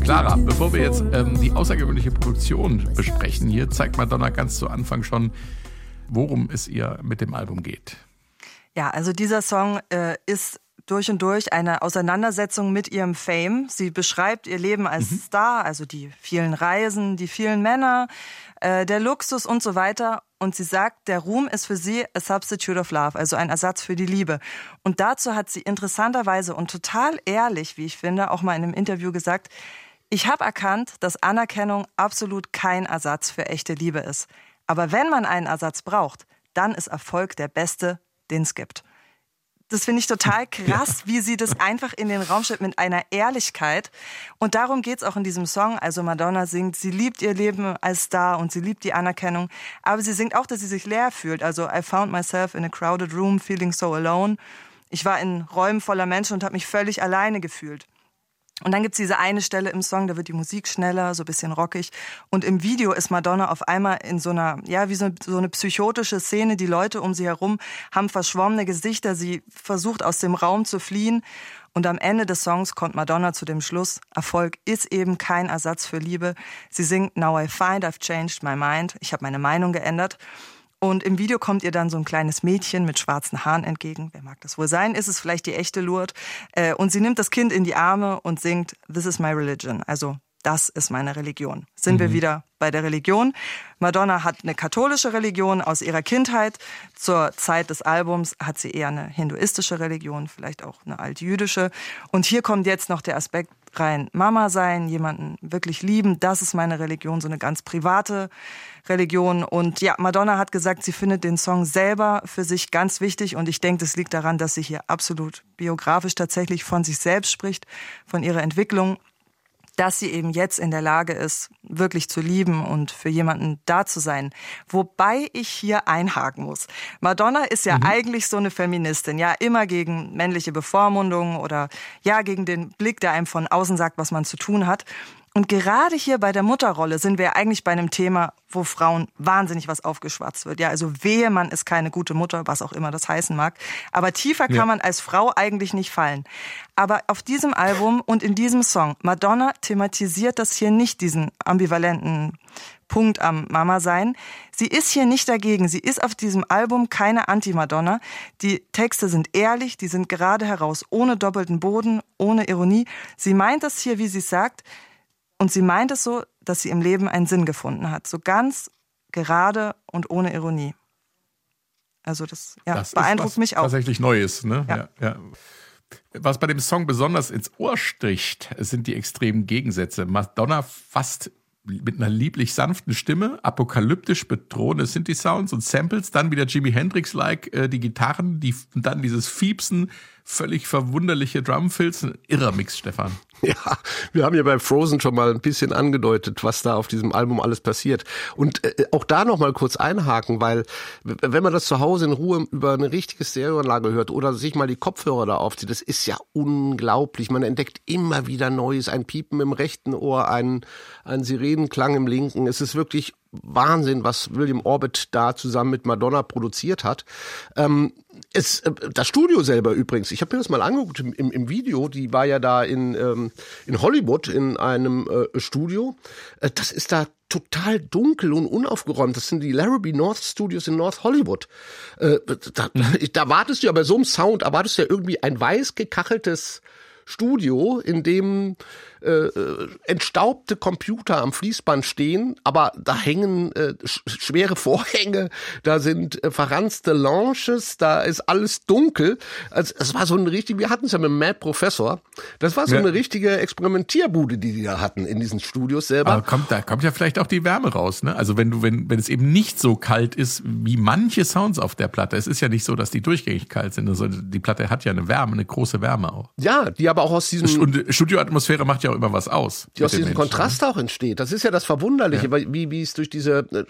Clara, bevor wir jetzt ähm, die außergewöhnliche Produktion besprechen, hier zeigt Madonna ganz zu Anfang schon, worum es ihr mit dem Album geht. Ja, also dieser Song äh, ist durch und durch eine Auseinandersetzung mit ihrem Fame. Sie beschreibt ihr Leben als mhm. Star, also die vielen Reisen, die vielen Männer, äh, der Luxus und so weiter. Und sie sagt, der Ruhm ist für sie a substitute of love, also ein Ersatz für die Liebe. Und dazu hat sie interessanterweise und total ehrlich, wie ich finde, auch mal in einem Interview gesagt, ich habe erkannt, dass Anerkennung absolut kein Ersatz für echte Liebe ist. Aber wenn man einen Ersatz braucht, dann ist Erfolg der beste, den es gibt. Das finde ich total krass, ja. wie sie das einfach in den Raum stellt mit einer Ehrlichkeit. Und darum geht es auch in diesem Song. Also Madonna singt, sie liebt ihr Leben als Star und sie liebt die Anerkennung. Aber sie singt auch, dass sie sich leer fühlt. Also I found myself in a crowded room feeling so alone. Ich war in Räumen voller Menschen und habe mich völlig alleine gefühlt. Und dann gibt's diese eine Stelle im Song, da wird die Musik schneller, so bisschen rockig. Und im Video ist Madonna auf einmal in so einer, ja, wie so, so eine psychotische Szene. Die Leute um sie herum haben verschwommene Gesichter. Sie versucht aus dem Raum zu fliehen. Und am Ende des Songs kommt Madonna zu dem Schluss, Erfolg ist eben kein Ersatz für Liebe. Sie singt Now I find I've changed my mind. Ich habe meine Meinung geändert. Und im Video kommt ihr dann so ein kleines Mädchen mit schwarzen Haaren entgegen. Wer mag das wohl sein? Ist es vielleicht die echte Lourdes? Äh, und sie nimmt das Kind in die Arme und singt This is my religion. Also das ist meine Religion. Sind mhm. wir wieder bei der Religion. Madonna hat eine katholische Religion aus ihrer Kindheit. Zur Zeit des Albums hat sie eher eine hinduistische Religion, vielleicht auch eine altjüdische. Und hier kommt jetzt noch der Aspekt rein. Mama sein, jemanden wirklich lieben, das ist meine Religion, so eine ganz private Religion. Und ja, Madonna hat gesagt, sie findet den Song selber für sich ganz wichtig. Und ich denke, das liegt daran, dass sie hier absolut biografisch tatsächlich von sich selbst spricht, von ihrer Entwicklung dass sie eben jetzt in der Lage ist, wirklich zu lieben und für jemanden da zu sein. Wobei ich hier einhaken muss. Madonna ist ja mhm. eigentlich so eine Feministin, ja, immer gegen männliche Bevormundung oder ja, gegen den Blick, der einem von außen sagt, was man zu tun hat. Und gerade hier bei der Mutterrolle sind wir eigentlich bei einem Thema, wo Frauen wahnsinnig was aufgeschwatzt wird. Ja, also wehe, man ist keine gute Mutter, was auch immer das heißen mag. Aber tiefer kann ja. man als Frau eigentlich nicht fallen. Aber auf diesem Album und in diesem Song, Madonna thematisiert das hier nicht, diesen ambivalenten Punkt am Mama sein. Sie ist hier nicht dagegen. Sie ist auf diesem Album keine Anti-Madonna. Die Texte sind ehrlich, die sind gerade heraus, ohne doppelten Boden, ohne Ironie. Sie meint das hier, wie sie sagt. Und sie meint es so, dass sie im Leben einen Sinn gefunden hat. So ganz gerade und ohne Ironie. Also das, ja, das beeindruckt ist mich auch. Tatsächlich Neues, ne? Ja. ja, ja. Was bei dem Song besonders ins Ohr sticht, sind die extremen Gegensätze. Madonna fast mit einer lieblich sanften Stimme, apokalyptisch bedrohende Synthi-Sounds und Samples, dann wieder Jimi Hendrix-like äh, die Gitarren, die, und dann dieses Fiepsen, völlig verwunderliche Drumfills, ein irrer Mix, Stefan. Ja, wir haben ja bei Frozen schon mal ein bisschen angedeutet, was da auf diesem Album alles passiert. Und äh, auch da noch mal kurz einhaken, weil wenn man das zu Hause in Ruhe über eine richtige Stereoanlage hört oder sich mal die Kopfhörer da aufzieht, das ist ja unglaublich. Man entdeckt immer wieder Neues, ein Piepen im rechten Ohr, ein, ein Sirenenklang im linken. Es ist wirklich Wahnsinn, was William Orbit da zusammen mit Madonna produziert hat. Ähm, es, äh, das Studio selber übrigens, ich habe mir das mal angeguckt im, im, Video, die war ja da in, ähm, in Hollywood in einem äh, Studio. Äh, das ist da total dunkel und unaufgeräumt. Das sind die Larrabee North Studios in North Hollywood. Äh, da, da wartest du ja bei so einem Sound, erwartest du ja irgendwie ein weiß gekacheltes Studio, in dem äh, äh, entstaubte Computer am Fließband stehen, aber da hängen äh, sch schwere Vorhänge, da sind äh, verranzte Lounges, da ist alles dunkel. Also, es war so ein richtig, wir hatten es ja mit Mad Professor, das war so ja. eine richtige Experimentierbude, die die da hatten in diesen Studios selber. Aber kommt, da kommt ja vielleicht auch die Wärme raus, ne? Also wenn du, wenn, wenn es eben nicht so kalt ist, wie manche Sounds auf der Platte, es ist ja nicht so, dass die durchgängig kalt sind, also die Platte hat ja eine Wärme, eine große Wärme auch. Ja, die aber auch aus diesem... Und Studioatmosphäre macht ja immer was aus. Die aus diesem Menschen, Kontrast ne? auch entsteht. Das ist ja das Verwunderliche, ja. wie, wie es durch diese äh,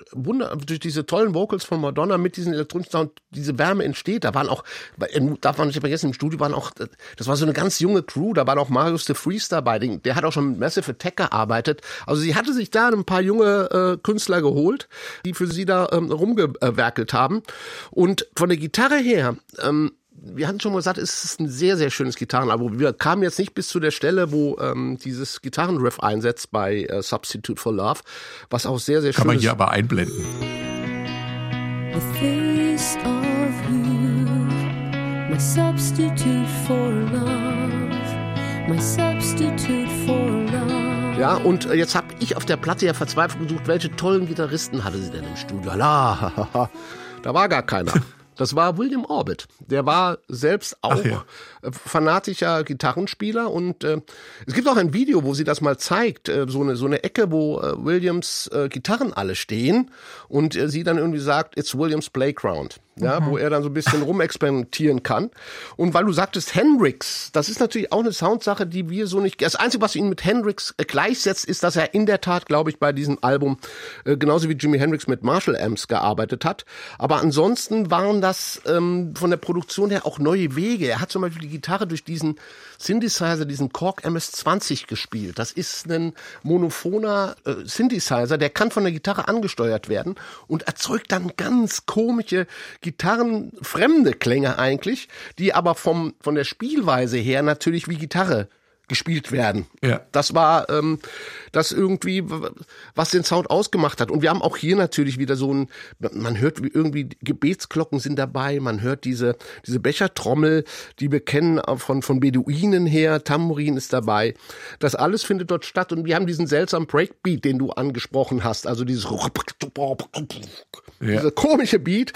durch diese tollen Vocals von Madonna mit diesen elektronischen Sound, diese Wärme entsteht. Da waren auch, darf man nicht vergessen, im Studio waren auch, das war so eine ganz junge Crew, da war auch Marius de Freeze dabei, der hat auch schon mit Massive Attack gearbeitet. Also sie hatte sich da ein paar junge äh, Künstler geholt, die für sie da ähm, rumgewerkelt haben. Und von der Gitarre her, ähm, wir hatten schon mal gesagt, es ist ein sehr, sehr schönes Gitarrenalbum. Wir kamen jetzt nicht bis zu der Stelle, wo ähm, dieses Gitarrenriff einsetzt bei äh, Substitute for Love, was auch sehr, sehr schön ist. Kann man hier aber einblenden. The face of you, my substitute for love, my substitute for love. Ja, und äh, jetzt habe ich auf der Platte ja verzweifelt gesucht, welche tollen Gitarristen hatte sie denn im Studio? La, da war gar keiner. Das war William Orbit. Der war selbst auch ja. Fanatischer Gitarrenspieler und äh, es gibt auch ein Video, wo sie das mal zeigt, äh, so eine so eine Ecke, wo äh, Williams äh, Gitarren alle stehen und äh, sie dann irgendwie sagt, it's Williams Playground ja, mhm. wo er dann so ein bisschen rumexperimentieren kann. Und weil du sagtest Hendrix, das ist natürlich auch eine Soundsache, die wir so nicht. Das Einzige, was ihn mit Hendrix äh, gleichsetzt, ist, dass er in der Tat, glaube ich, bei diesem Album äh, genauso wie Jimi Hendrix mit Marshall Amps gearbeitet hat. Aber ansonsten waren das ähm, von der Produktion her auch neue Wege. Er hat zum Beispiel die Gitarre durch diesen Synthesizer, diesen Korg MS-20 gespielt. Das ist ein monophoner äh, Synthesizer, der kann von der Gitarre angesteuert werden und erzeugt dann ganz komische gitarrenfremde Klänge eigentlich, die aber vom, von der Spielweise her natürlich wie Gitarre gespielt werden. Ja. Das war ähm, das irgendwie, was den Sound ausgemacht hat. Und wir haben auch hier natürlich wieder so ein, man hört wie irgendwie Gebetsglocken sind dabei, man hört diese diese Bechertrommel, die wir kennen von von Beduinen her, Tambourin ist dabei. Das alles findet dort statt und wir haben diesen seltsamen Breakbeat, den du angesprochen hast, also dieses ja. dieser komische Beat.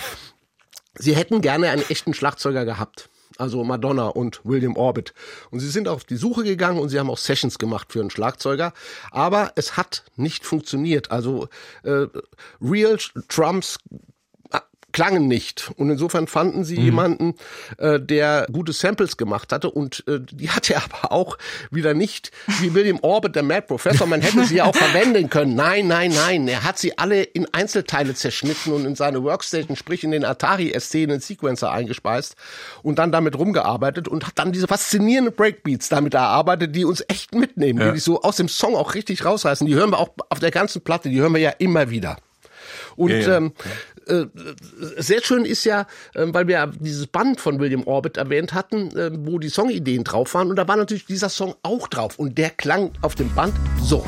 Sie hätten gerne einen echten Schlagzeuger gehabt also Madonna und William Orbit. Und sie sind auf die Suche gegangen und sie haben auch Sessions gemacht für einen Schlagzeuger. Aber es hat nicht funktioniert. Also äh, Real Trumps klangen nicht. Und insofern fanden sie mhm. jemanden, äh, der gute Samples gemacht hatte. Und äh, die hatte er aber auch wieder nicht wie William Orbit, der Mad Professor. Man hätte sie ja auch verwenden können. Nein, nein, nein. Er hat sie alle in Einzelteile zerschnitten und in seine Workstation, sprich in den Atari SC, in den Sequencer eingespeist und dann damit rumgearbeitet und hat dann diese faszinierenden Breakbeats damit erarbeitet, die uns echt mitnehmen, ja. die so aus dem Song auch richtig rausreißen. Die hören wir auch auf der ganzen Platte, die hören wir ja immer wieder. Und ja, ja. Ähm, äh, sehr schön ist ja, äh, weil wir dieses Band von William Orbit erwähnt hatten, äh, wo die Songideen drauf waren. Und da war natürlich dieser Song auch drauf. Und der klang auf dem Band so.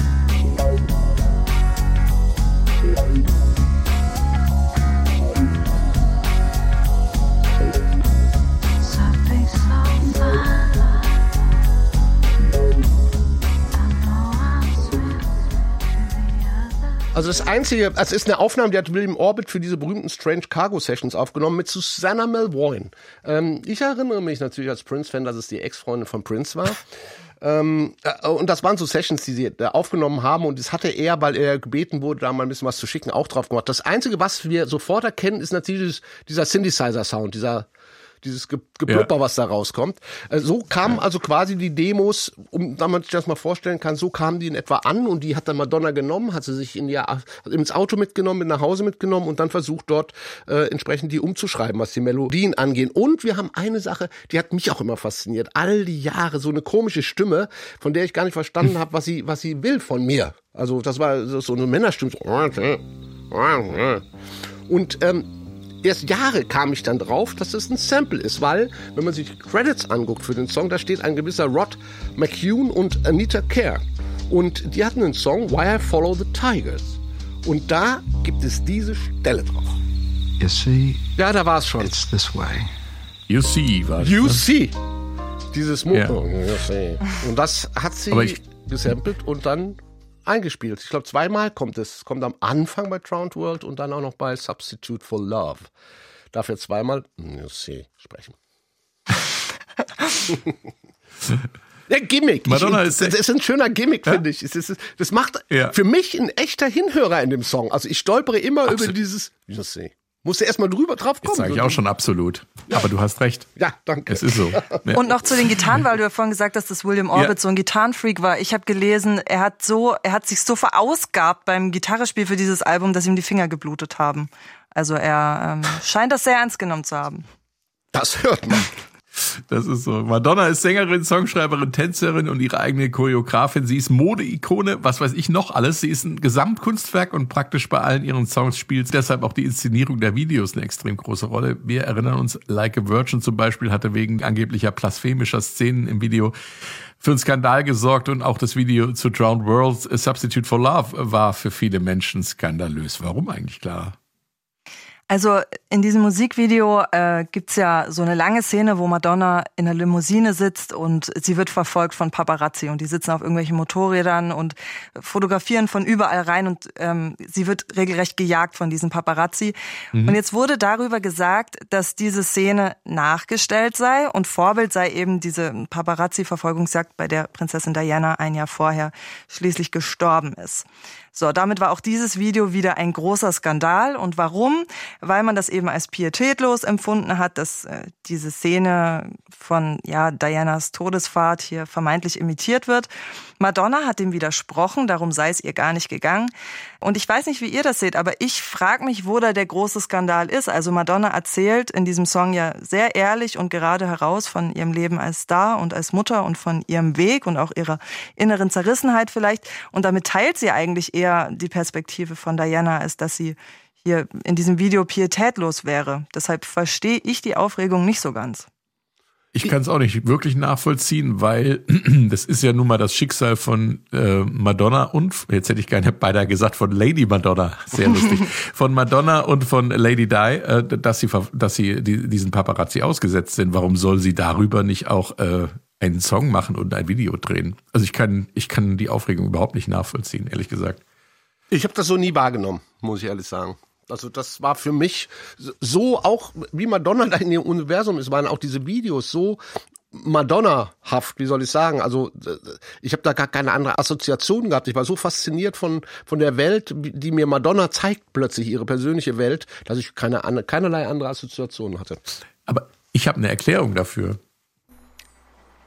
Also das Einzige, also es ist eine Aufnahme, die hat William Orbit für diese berühmten Strange Cargo Sessions aufgenommen mit Susanna Melvoin. Ähm, ich erinnere mich natürlich als Prince-Fan, dass es die Ex-Freundin von Prince war. Ähm, äh, und das waren so Sessions, die sie da aufgenommen haben und das hatte er, weil er gebeten wurde, da mal ein bisschen was zu schicken, auch drauf gemacht. Das Einzige, was wir sofort erkennen, ist natürlich dieser Synthesizer-Sound, dieser dieses Ge Geplupper, ja. was da rauskommt. Äh, so kamen also quasi die Demos, um damit man sich das mal vorstellen kann, so kamen die in etwa an und die hat dann Madonna genommen, hat sie sich in ihr, ins Auto mitgenommen, mit nach Hause mitgenommen und dann versucht dort äh, entsprechend die umzuschreiben, was die Melodien angehen. Und wir haben eine Sache, die hat mich auch immer fasziniert. All die Jahre so eine komische Stimme, von der ich gar nicht verstanden habe, was sie, was sie will von mir. Also das war so eine Männerstimme. Und ähm, erst Jahre kam ich dann drauf, dass es ein Sample ist, weil, wenn man sich die Credits anguckt für den Song, da steht ein gewisser Rod McCune und Anita Kerr. Und die hatten einen Song, Why I Follow the Tigers. Und da gibt es diese Stelle drauf. You see? Ja, da war es schon. It's this way. You see, was? You ne? see. Dieses Mo yeah. you see. Und das hat sie gesampelt und dann eingespielt. Ich glaube, zweimal kommt es. Kommt am Anfang bei Drowned World und dann auch noch bei Substitute for Love. Dafür zweimal, you see, sprechen. Der Gimmick. Madonna ist das ist ein schöner Gimmick, ja? finde ich. Das, ist, das macht ja. für mich ein echter Hinhörer in dem Song. Also ich stolpere immer Absolut. über dieses, you see. Musst du erstmal drüber drauf kommen. Das sage ich auch schon absolut. Ja. Aber du hast recht. Ja, danke. Es ist so. Ja. Und noch zu den Gitarren, weil du ja vorhin gesagt hast, dass William Orbit ja. so ein Gitarrenfreak war. Ich habe gelesen, er hat so, er hat sich so verausgabt beim Gitarrespiel für dieses Album, dass ihm die Finger geblutet haben. Also er ähm, scheint das sehr ernst genommen zu haben. Das hört man. Das ist so. Madonna ist Sängerin, Songschreiberin, Tänzerin und ihre eigene Choreografin. Sie ist Modeikone, was weiß ich noch alles. Sie ist ein Gesamtkunstwerk und praktisch bei allen ihren Songs spielt deshalb auch die Inszenierung der Videos eine extrem große Rolle. Wir erinnern uns, Like a Virgin zum Beispiel hatte wegen angeblicher blasphemischer Szenen im Video für einen Skandal gesorgt und auch das Video zu Drowned Worlds A Substitute for Love war für viele Menschen skandalös. Warum eigentlich klar? Also in diesem Musikvideo äh, gibt's ja so eine lange Szene, wo Madonna in der Limousine sitzt und sie wird verfolgt von Paparazzi und die sitzen auf irgendwelchen Motorrädern und fotografieren von überall rein und ähm, sie wird regelrecht gejagt von diesen Paparazzi. Mhm. Und jetzt wurde darüber gesagt, dass diese Szene nachgestellt sei und Vorbild sei eben diese Paparazzi-Verfolgungsjagd, bei der Prinzessin Diana ein Jahr vorher schließlich gestorben ist. So, damit war auch dieses Video wieder ein großer Skandal. Und warum? Weil man das eben als pietätlos empfunden hat, dass äh, diese Szene von ja, Dianas Todesfahrt hier vermeintlich imitiert wird. Madonna hat dem widersprochen, darum sei es ihr gar nicht gegangen. Und ich weiß nicht, wie ihr das seht, aber ich frage mich, wo da der große Skandal ist. Also Madonna erzählt in diesem Song ja sehr ehrlich und gerade heraus von ihrem Leben als Star und als Mutter und von ihrem Weg und auch ihrer inneren Zerrissenheit vielleicht. Und damit teilt sie eigentlich eher die Perspektive von Diana, als dass sie hier in diesem Video pietätlos wäre. Deshalb verstehe ich die Aufregung nicht so ganz. Ich kann es auch nicht wirklich nachvollziehen, weil das ist ja nun mal das Schicksal von äh, Madonna und, jetzt hätte ich gerne beinahe gesagt, von Lady Madonna, sehr lustig, von Madonna und von Lady Di, äh, dass sie, dass sie die, diesen Paparazzi ausgesetzt sind. Warum soll sie darüber nicht auch äh, einen Song machen und ein Video drehen? Also ich kann, ich kann die Aufregung überhaupt nicht nachvollziehen, ehrlich gesagt. Ich habe das so nie wahrgenommen, muss ich ehrlich sagen. Also das war für mich so auch, wie Madonna da in dem Universum ist, waren auch diese Videos so Madonna-haft, wie soll ich sagen? Also ich habe da gar keine andere Assoziation gehabt. Ich war so fasziniert von von der Welt, die mir Madonna zeigt plötzlich ihre persönliche Welt, dass ich keine keinerlei andere Assoziation hatte. Aber ich habe eine Erklärung dafür,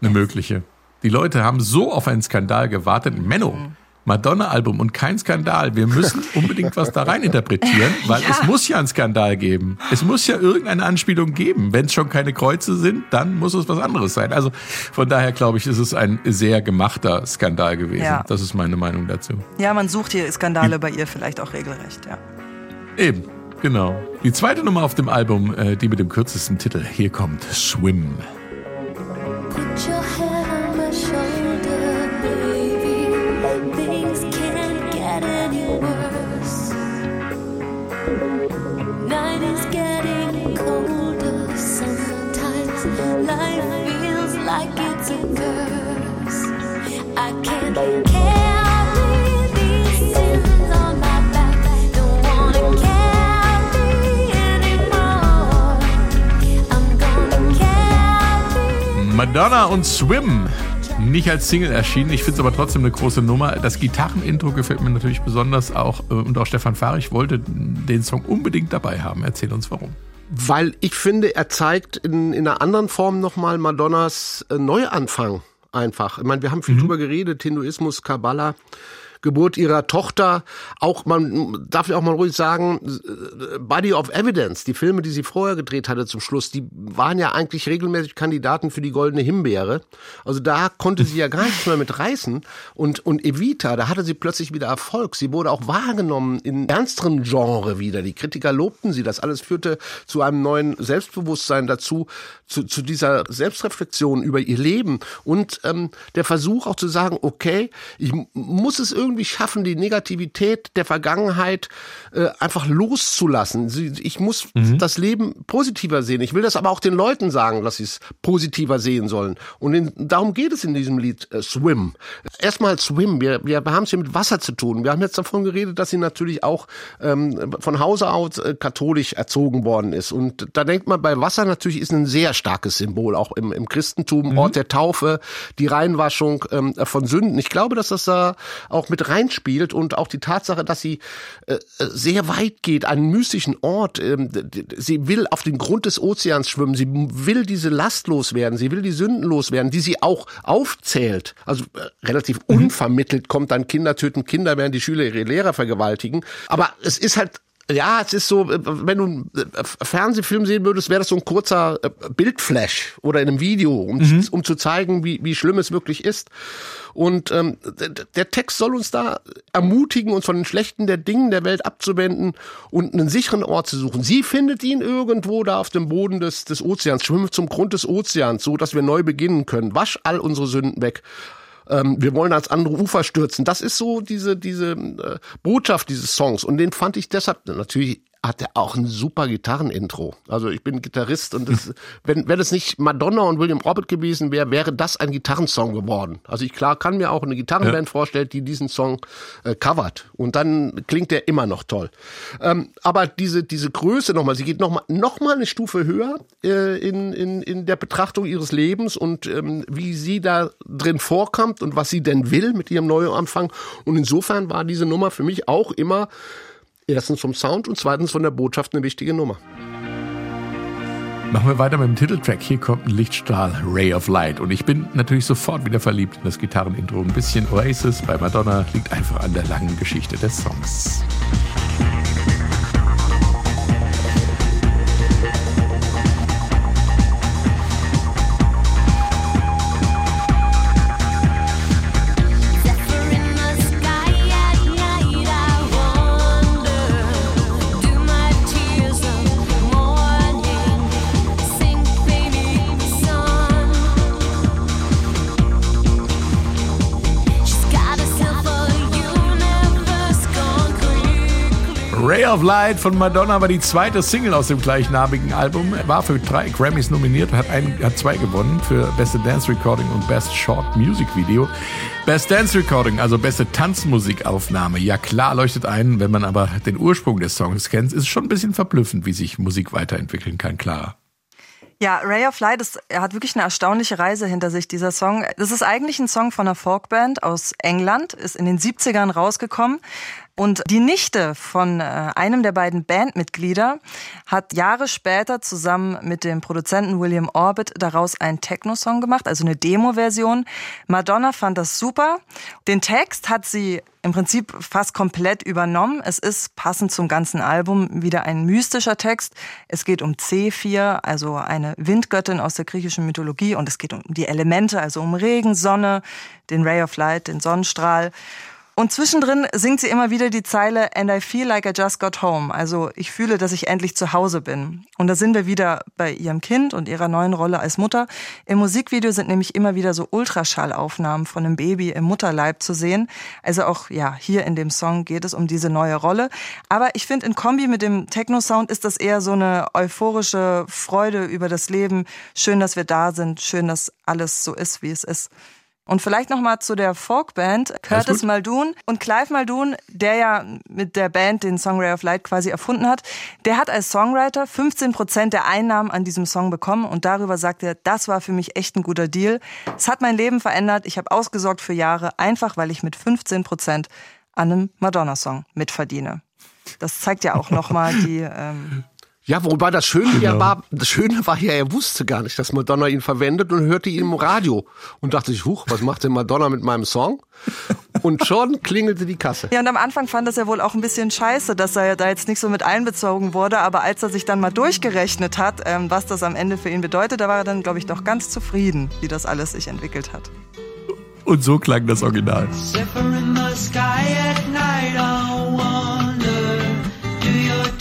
eine mögliche. Die Leute haben so auf einen Skandal gewartet. Menno, mhm. Madonna-Album und kein Skandal. Wir müssen unbedingt was da rein interpretieren, weil ja. es muss ja einen Skandal geben. Es muss ja irgendeine Anspielung geben. Wenn es schon keine Kreuze sind, dann muss es was anderes sein. Also von daher glaube ich, ist es ein sehr gemachter Skandal gewesen. Ja. Das ist meine Meinung dazu. Ja, man sucht hier Skandale bei ihr vielleicht auch regelrecht, ja. Eben, genau. Die zweite Nummer auf dem Album, äh, die mit dem kürzesten Titel. Hier kommt Swim. Put your Madonna und Swim. Nicht als Single erschienen. Ich finde es aber trotzdem eine große Nummer. Das Gitarrenintro gefällt mir natürlich besonders auch. Äh, und auch Stefan Fahr, ich wollte den Song unbedingt dabei haben. Erzähl uns warum. Weil ich finde, er zeigt in, in einer anderen Form nochmal Madonnas äh, Neuanfang einfach. Ich meine, wir haben viel mhm. drüber geredet, Hinduismus, Kabbalah. Geburt ihrer Tochter auch, man darf ja auch mal ruhig sagen, Body of Evidence, die Filme, die sie vorher gedreht hatte zum Schluss, die waren ja eigentlich regelmäßig Kandidaten für die Goldene Himbeere. Also da konnte sie ja gar nichts mehr mit reißen. Und, und Evita, da hatte sie plötzlich wieder Erfolg. Sie wurde auch wahrgenommen in ernsteren Genre wieder. Die Kritiker lobten sie. Das alles führte zu einem neuen Selbstbewusstsein dazu, zu, zu dieser Selbstreflexion über ihr Leben und ähm, der Versuch auch zu sagen, okay, ich muss es irgendwie irgendwie schaffen, die Negativität der Vergangenheit äh, einfach loszulassen. Ich muss mhm. das Leben positiver sehen. Ich will das aber auch den Leuten sagen, dass sie es positiver sehen sollen. Und in, darum geht es in diesem Lied äh, Swim. Erstmal Swim. Wir, wir haben es hier mit Wasser zu tun. Wir haben jetzt davon geredet, dass sie natürlich auch ähm, von Hause aus äh, katholisch erzogen worden ist. Und da denkt man bei Wasser natürlich ist ein sehr starkes Symbol, auch im, im Christentum, mhm. Ort der Taufe, die Reinwaschung ähm, von Sünden. Ich glaube, dass das da auch mit reinspielt und auch die Tatsache, dass sie äh, sehr weit geht, einen mystischen Ort. Ähm, sie will auf den Grund des Ozeans schwimmen. Sie will diese Last loswerden. Sie will die Sünden loswerden, die sie auch aufzählt. Also äh, relativ mhm. unvermittelt kommt dann Kinder töten Kinder, während die Schüler ihre Lehrer vergewaltigen. Aber es ist halt ja, es ist so, äh, wenn du einen äh, Fernsehfilm sehen würdest, wäre das so ein kurzer äh, Bildflash oder in einem Video, um, mhm. um zu zeigen, wie, wie schlimm es wirklich ist. Und ähm, der Text soll uns da ermutigen, uns von den Schlechten der Dingen der Welt abzuwenden und einen sicheren Ort zu suchen. Sie findet ihn irgendwo da auf dem Boden des, des Ozeans, schwimmt zum Grund des Ozeans, so dass wir neu beginnen können. Wasch all unsere Sünden weg ähm, wir wollen als andere Ufer stürzen. Das ist so diese, diese äh, Botschaft dieses Songs. Und den fand ich deshalb natürlich hat er auch ein super Gitarrenintro. Also ich bin Gitarrist und das, wenn, wenn es nicht Madonna und William Robert gewesen wäre, wäre das ein Gitarrensong geworden. Also ich klar kann mir auch eine Gitarrenband ja. vorstellen, die diesen Song äh, covert. Und dann klingt der immer noch toll. Ähm, aber diese, diese Größe nochmal, sie geht nochmal noch mal eine Stufe höher äh, in, in, in der Betrachtung ihres Lebens und ähm, wie sie da drin vorkommt und was sie denn will mit ihrem Neuanfang. Und insofern war diese Nummer für mich auch immer erstens vom Sound und zweitens von der Botschaft eine wichtige Nummer. Machen wir weiter mit dem Titeltrack. Hier kommt ein Lichtstrahl, Ray of Light. Und ich bin natürlich sofort wieder verliebt in das Gitarrenintro. Ein bisschen Oasis bei Madonna liegt einfach an der langen Geschichte des Songs. Of Light von Madonna war die zweite Single aus dem gleichnamigen Album. War für drei Grammys nominiert, hat, ein, hat zwei gewonnen für Beste Dance Recording und Best Short Music Video. Best Dance Recording, also beste Tanzmusikaufnahme. Ja klar, leuchtet ein, wenn man aber den Ursprung des Songs kennt, ist es schon ein bisschen verblüffend, wie sich Musik weiterentwickeln kann, klar. Ja, Ray of Light er hat wirklich eine erstaunliche Reise hinter sich, dieser Song. Das ist eigentlich ein Song von einer Folkband aus England, ist in den 70ern rausgekommen. Und die Nichte von äh, einem der beiden Bandmitglieder hat Jahre später zusammen mit dem Produzenten William Orbit daraus einen Techno-Song gemacht, also eine Demo-Version. Madonna fand das super. Den Text hat sie im Prinzip fast komplett übernommen. Es ist passend zum ganzen Album wieder ein mystischer Text. Es geht um C4, also eine Windgöttin aus der griechischen Mythologie und es geht um die Elemente, also um Regen, Sonne, den Ray of Light, den Sonnenstrahl. Und zwischendrin singt sie immer wieder die Zeile And I feel like I just got home. Also ich fühle, dass ich endlich zu Hause bin. Und da sind wir wieder bei ihrem Kind und ihrer neuen Rolle als Mutter. Im Musikvideo sind nämlich immer wieder so Ultraschallaufnahmen von einem Baby im Mutterleib zu sehen. Also auch, ja, hier in dem Song geht es um diese neue Rolle. Aber ich finde, in Kombi mit dem Techno-Sound ist das eher so eine euphorische Freude über das Leben. Schön, dass wir da sind. Schön, dass alles so ist, wie es ist. Und vielleicht noch mal zu der Folkband Curtis Muldoon und Clive Muldoon, der ja mit der Band den Song Ray of Light quasi erfunden hat. Der hat als Songwriter 15 Prozent der Einnahmen an diesem Song bekommen und darüber sagt er, das war für mich echt ein guter Deal. Es hat mein Leben verändert. Ich habe ausgesorgt für Jahre, einfach weil ich mit 15 Prozent an einem Madonna-Song mitverdiene. Das zeigt ja auch noch mal die ähm, ja, wobei das Schöne genau. ja war, das Schöne war ja, er wusste gar nicht, dass Madonna ihn verwendet und hörte ihn im Radio und dachte sich, huch, was macht denn Madonna mit meinem Song? Und schon klingelte die Kasse. Ja, und am Anfang fand das ja wohl auch ein bisschen scheiße, dass er da jetzt nicht so mit einbezogen wurde, aber als er sich dann mal durchgerechnet hat, ähm, was das am Ende für ihn bedeutet, da war er dann, glaube ich, doch ganz zufrieden, wie das alles sich entwickelt hat. Und so klang das Original.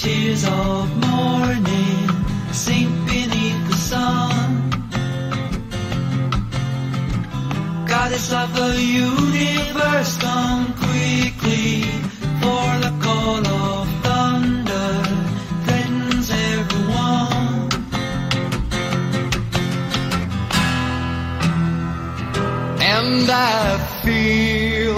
tears of morning sink beneath the universe, come quickly, for the call of thunder. And I feel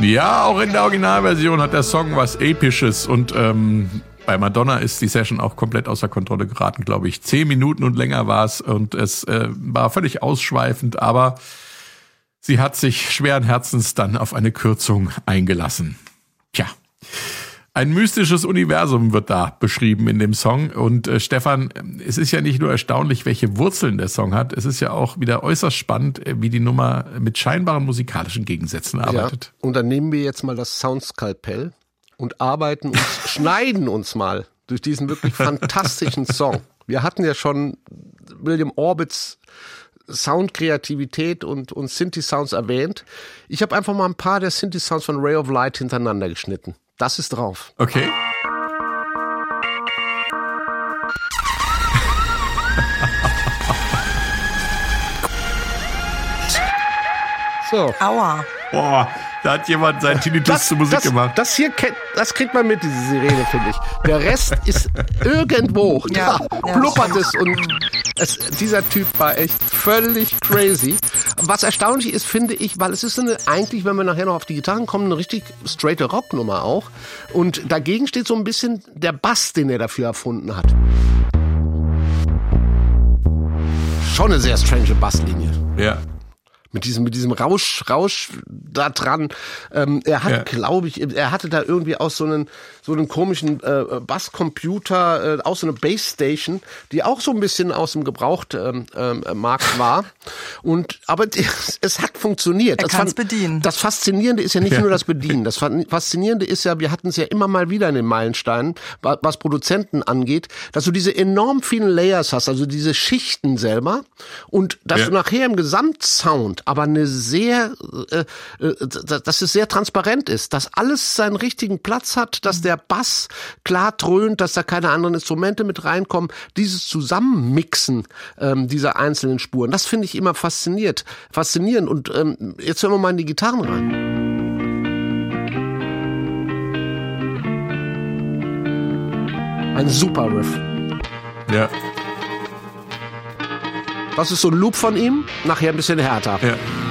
Ja, auch in der Originalversion hat der Song was Episches und ähm, bei Madonna ist die Session auch komplett außer Kontrolle geraten, glaube ich. Zehn Minuten und länger war es und es äh, war völlig ausschweifend, aber sie hat sich schweren Herzens dann auf eine Kürzung eingelassen. Tja. Ein mystisches Universum wird da beschrieben in dem Song. Und äh, Stefan, es ist ja nicht nur erstaunlich, welche Wurzeln der Song hat, es ist ja auch wieder äußerst spannend, äh, wie die Nummer mit scheinbaren musikalischen Gegensätzen arbeitet. Ja, und dann nehmen wir jetzt mal das Soundskalpell und arbeiten uns, schneiden uns mal durch diesen wirklich fantastischen Song. Wir hatten ja schon William Orbits Soundkreativität und, und Synthi-Sounds erwähnt. Ich habe einfach mal ein paar der Synthi-Sounds von Ray of Light hintereinander geschnitten. Das ist drauf. Okay. so. Aua. Boah, da hat jemand seinen Tinnitus das, zur Musik das, gemacht. Das hier, das kriegt man mit, diese Sirene, finde ich. Der Rest ist irgendwo. Ja, da ja, blubbert es und es, dieser Typ war echt völlig crazy. Was erstaunlich ist, finde ich, weil es ist eine, eigentlich, wenn wir nachher noch auf die Gitarren kommen, eine richtig straighte Rocknummer auch. Und dagegen steht so ein bisschen der Bass, den er dafür erfunden hat. Schon eine sehr strange Basslinie. Ja mit diesem mit diesem Rausch Rausch da dran. Ähm, er hat, ja. glaube ich, er hatte da irgendwie auch so einen so einen komischen äh, Basscomputer, äh, auch so eine Bassstation, die auch so ein bisschen aus dem Gebraucht ähm, ähm, Markt war. Und aber es hat funktioniert. Er kann es bedienen. Das Faszinierende ist ja nicht ja. nur das Bedienen. Das Faszinierende ist ja, wir hatten es ja immer mal wieder in den Meilensteinen, was Produzenten angeht, dass du diese enorm vielen Layers hast, also diese Schichten selber, und dass ja. du nachher im Gesamtsound aber eine sehr, äh, äh, dass es sehr transparent ist, dass alles seinen richtigen Platz hat, dass der Bass klar dröhnt, dass da keine anderen Instrumente mit reinkommen. Dieses Zusammenmixen ähm, dieser einzelnen Spuren, das finde ich immer fasziniert, faszinierend. Und ähm, jetzt hören wir mal in die Gitarren rein. Ein super Riff. Ja. Das ist so ein Loop von ihm, nachher ein bisschen härter. Ja.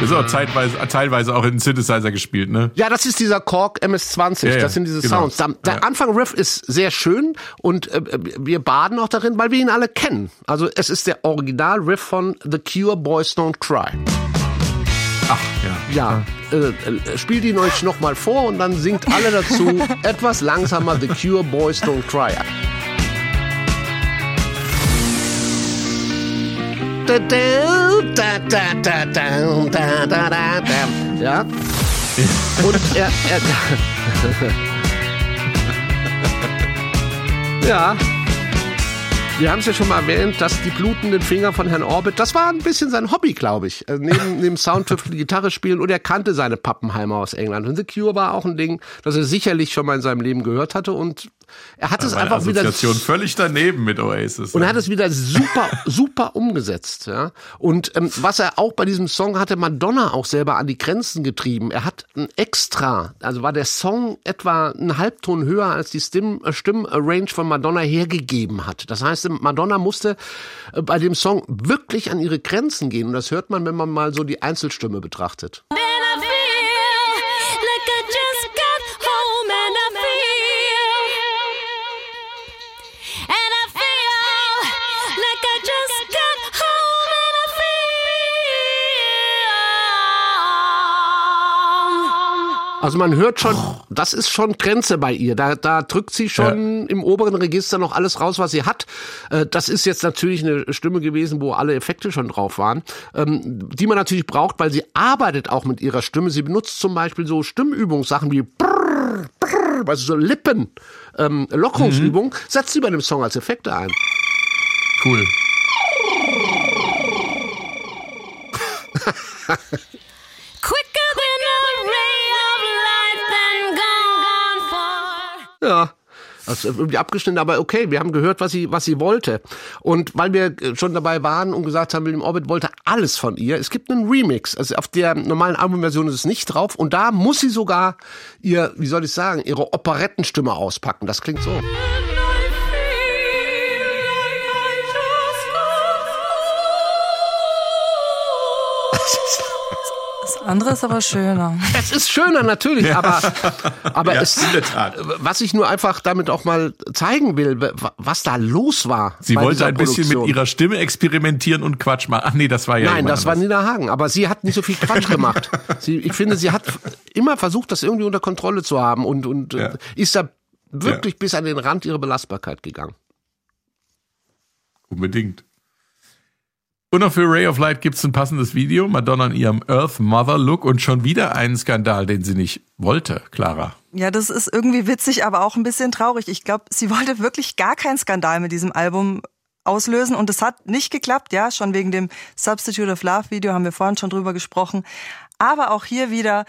Das ist auch zeitweise, teilweise auch in Synthesizer gespielt, ne? Ja, das ist dieser Korg MS-20. Ja, das sind diese genau. Sounds. Der, der ja. Anfang Riff ist sehr schön und äh, wir baden auch darin, weil wir ihn alle kennen. Also es ist der Original Riff von The Cure Boys Don't Cry. Ach, ja. Ja, äh, äh, spielt ihn euch nochmal vor und dann singt alle dazu etwas langsamer The Cure Boys Don't Cry. Ja. Und er, er ja. Wir haben es ja schon mal erwähnt, dass die blutenden Finger von Herrn Orbit, das war ein bisschen sein Hobby, glaube ich. Also neben dem Soundtüftel Gitarre spielen und er kannte seine Pappenheimer aus England. Und The Cure war auch ein Ding, das er sicherlich schon mal in seinem Leben gehört hatte und er hat es einfach wieder völlig daneben mit Oasis. Und er hat es wieder super super umgesetzt, ja. Und ähm, was er auch bei diesem Song hatte Madonna auch selber an die Grenzen getrieben. Er hat ein extra, also war der Song etwa einen Halbton höher als die Stimm, äh, Stimmrange von Madonna hergegeben hat. Das heißt, Madonna musste äh, bei dem Song wirklich an ihre Grenzen gehen und das hört man, wenn man mal so die Einzelstimme betrachtet. Also man hört schon, das ist schon Grenze bei ihr. Da, da drückt sie schon ja. im oberen Register noch alles raus, was sie hat. Äh, das ist jetzt natürlich eine Stimme gewesen, wo alle Effekte schon drauf waren, ähm, die man natürlich braucht, weil sie arbeitet auch mit ihrer Stimme. Sie benutzt zum Beispiel so Stimmübungssachen wie brrr, brrr, also so Lippen, ähm, Lockerungsübung, mhm. setzt sie bei dem Song als Effekte ein. Cool. Ja. Also irgendwie abgeschnitten, aber okay, wir haben gehört, was sie, was sie wollte. Und weil wir schon dabei waren und gesagt haben, William Orbit wollte alles von ihr, es gibt einen Remix. Also auf der normalen Albumversion ist es nicht drauf. Und da muss sie sogar ihr, wie soll ich sagen, ihre Operettenstimme auspacken. Das klingt so. Andere ist aber schöner. Es ist schöner natürlich, aber aber ja, es, was ich nur einfach damit auch mal zeigen will, was da los war. Sie wollte ein bisschen mit ihrer Stimme experimentieren und Quatsch machen. Ach nee, das war ja Nein, das anders. war Nina Hagen, aber sie hat nicht so viel Quatsch gemacht. sie, ich finde, sie hat immer versucht, das irgendwie unter Kontrolle zu haben und und ja. ist da wirklich ja. bis an den Rand ihrer Belastbarkeit gegangen. Unbedingt. Und auch für Ray of Light gibt es ein passendes Video. Madonna in ihrem Earth Mother Look und schon wieder einen Skandal, den sie nicht wollte, Clara. Ja, das ist irgendwie witzig, aber auch ein bisschen traurig. Ich glaube, sie wollte wirklich gar keinen Skandal mit diesem Album auslösen und es hat nicht geklappt, ja, schon wegen dem Substitute of Love Video haben wir vorhin schon drüber gesprochen. Aber auch hier wieder,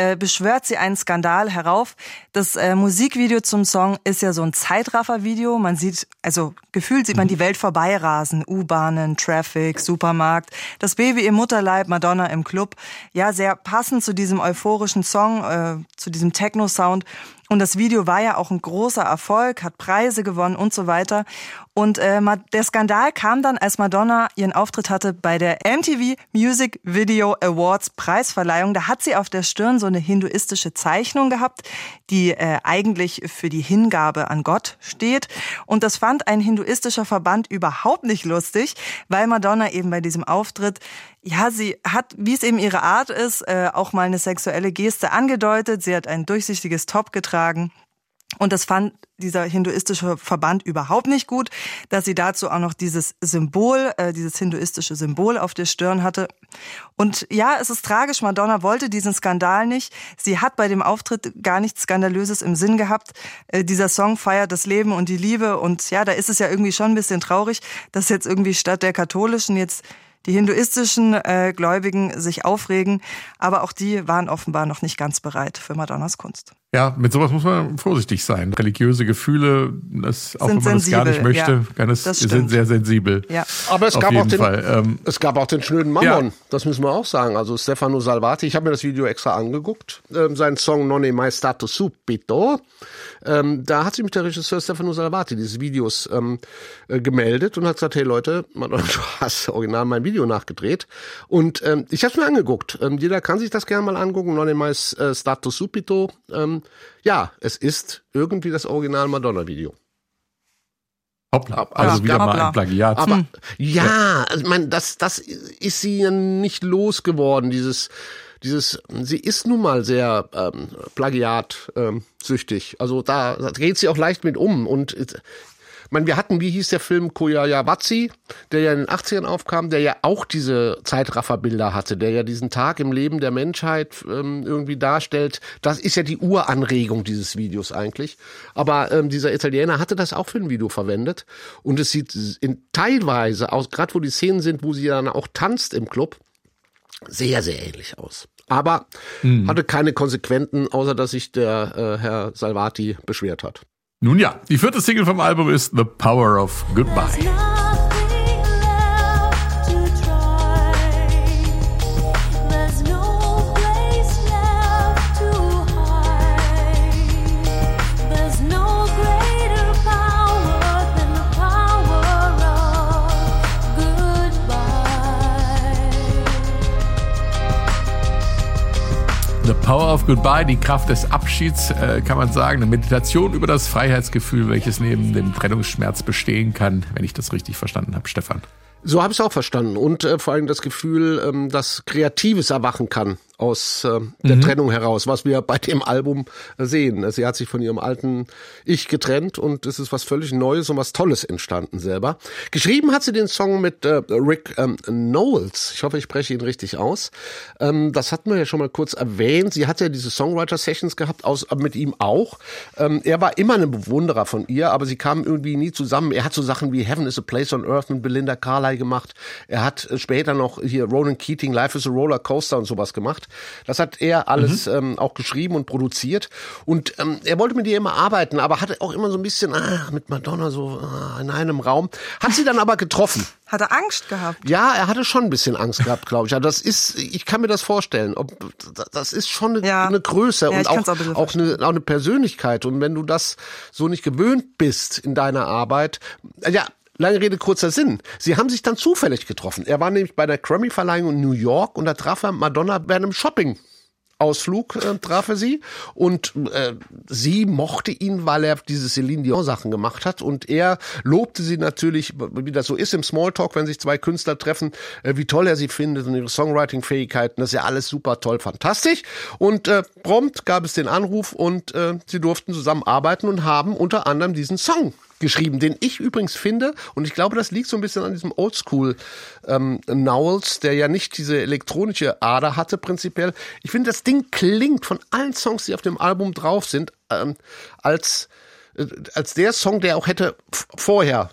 äh, beschwört sie einen Skandal herauf. Das äh, Musikvideo zum Song ist ja so ein Zeitraffer-Video. Man sieht, also gefühlt sieht man die Welt vorbeirasen. U-Bahnen, Traffic, Supermarkt. Das Baby im Mutterleib, Madonna im Club. Ja, sehr passend zu diesem euphorischen Song, äh, zu diesem Techno-Sound. Und das Video war ja auch ein großer Erfolg, hat Preise gewonnen und so weiter. Und äh, der Skandal kam dann, als Madonna ihren Auftritt hatte bei der MTV Music Video Awards Preisverleihung. Da hat sie auf der Stirn so eine hinduistische Zeichnung gehabt, die äh, eigentlich für die Hingabe an Gott steht. Und das fand ein hinduistischer Verband überhaupt nicht lustig, weil Madonna eben bei diesem Auftritt ja, sie hat, wie es eben ihre Art ist, äh, auch mal eine sexuelle Geste angedeutet. Sie hat ein durchsichtiges Top getragen. Und das fand dieser hinduistische Verband überhaupt nicht gut, dass sie dazu auch noch dieses Symbol, äh, dieses hinduistische Symbol auf der Stirn hatte. Und ja, es ist tragisch, Madonna wollte diesen Skandal nicht. Sie hat bei dem Auftritt gar nichts Skandalöses im Sinn gehabt. Äh, dieser Song feiert das Leben und die Liebe. Und ja, da ist es ja irgendwie schon ein bisschen traurig, dass jetzt irgendwie statt der katholischen jetzt die hinduistischen äh, Gläubigen sich aufregen, aber auch die waren offenbar noch nicht ganz bereit für Madonnas Kunst. Ja, mit sowas muss man vorsichtig sein. Religiöse Gefühle, das, auch wenn man sensibel, das gar nicht möchte, ja, kann es, sind sehr sensibel. Ja. Aber es gab, auch den, ähm, es gab auch den schnöden Mammon, ja. das müssen wir auch sagen. Also Stefano Salvati, ich habe mir das Video extra angeguckt, ähm, sein Song Non è mai stato subito. Ähm, da hat sich mit der Regisseur Stefano Salvati dieses Videos ähm, äh, gemeldet und hat gesagt, hey Leute, du hast original mein Video nachgedreht. Und ähm, ich habe es mir angeguckt. Ähm, jeder kann sich das gerne mal angucken. Non è mai äh, stato subito. Ähm, ja, es ist irgendwie das Original Madonna-Video. Hoppla, also ja, wieder mal ein Plagiat. Aber hm. ja, also, ich meine, das, das ist sie ja nicht losgeworden, dieses, dieses, sie ist nun mal sehr ähm, plagiatsüchtig. Ähm, also da, da geht sie auch leicht mit um. Und ich meine, wir hatten, wie hieß der Film Koyayabatsi, der ja in den 80ern aufkam, der ja auch diese Zeitrafferbilder hatte, der ja diesen Tag im Leben der Menschheit ähm, irgendwie darstellt. Das ist ja die Uranregung dieses Videos eigentlich. Aber ähm, dieser Italiener hatte das auch für ein Video verwendet. Und es sieht in, teilweise aus, gerade wo die Szenen sind, wo sie dann auch tanzt im Club, sehr, sehr ähnlich aus. Aber mhm. hatte keine Konsequenzen, außer dass sich der äh, Herr Salvati beschwert hat. Nun ja, die vierte Single vom Album ist The Power of Goodbye. The Power of Goodbye, die Kraft des Abschieds, äh, kann man sagen. Eine Meditation über das Freiheitsgefühl, welches neben dem Trennungsschmerz bestehen kann, wenn ich das richtig verstanden habe, Stefan. So habe ich es auch verstanden. Und äh, vor allem das Gefühl, ähm, dass Kreatives erwachen kann aus äh, der mhm. Trennung heraus, was wir bei dem Album sehen. Sie hat sich von ihrem alten Ich getrennt und es ist was völlig Neues und was Tolles entstanden selber. Geschrieben hat sie den Song mit äh, Rick ähm, Knowles. Ich hoffe, ich spreche ihn richtig aus. Ähm, das hatten wir ja schon mal kurz erwähnt. Sie hat ja diese Songwriter-Sessions gehabt, aus, äh, mit ihm auch. Ähm, er war immer ein Bewunderer von ihr, aber sie kamen irgendwie nie zusammen. Er hat so Sachen wie Heaven is a Place on Earth mit Belinda Carlisle gemacht. Er hat äh, später noch hier Ronan Keating, Life is a Roller Coaster und sowas gemacht. Das hat er alles mhm. ähm, auch geschrieben und produziert. Und ähm, er wollte mit ihr immer arbeiten, aber hatte auch immer so ein bisschen ah, mit Madonna so ah, in einem Raum. Hat sie dann aber getroffen. Hat er Angst gehabt? Ja, er hatte schon ein bisschen Angst gehabt, glaube ich. Ja, das ist, ich kann mir das vorstellen. Ob, das ist schon eine, ja. eine Größe ja, und auch, auch, auch, eine, auch eine Persönlichkeit. Und wenn du das so nicht gewöhnt bist in deiner Arbeit, ja, Lange Rede, kurzer Sinn. Sie haben sich dann zufällig getroffen. Er war nämlich bei der Grammy-Verleihung in New York und da traf er Madonna bei einem Shopping. Ausflug äh, traf er sie und äh, sie mochte ihn, weil er diese Celine Dion Sachen gemacht hat und er lobte sie natürlich, wie das so ist im Smalltalk, wenn sich zwei Künstler treffen, äh, wie toll er sie findet und ihre Songwriting-Fähigkeiten, das ist ja alles super toll, fantastisch und äh, prompt gab es den Anruf und äh, sie durften zusammen arbeiten und haben unter anderem diesen Song geschrieben, den ich übrigens finde, und ich glaube, das liegt so ein bisschen an diesem Oldschool ähm, Knowles, der ja nicht diese elektronische Ader hatte prinzipiell. Ich finde, das Ding klingt von allen Songs, die auf dem Album drauf sind, ähm, als als der Song, der auch hätte vorher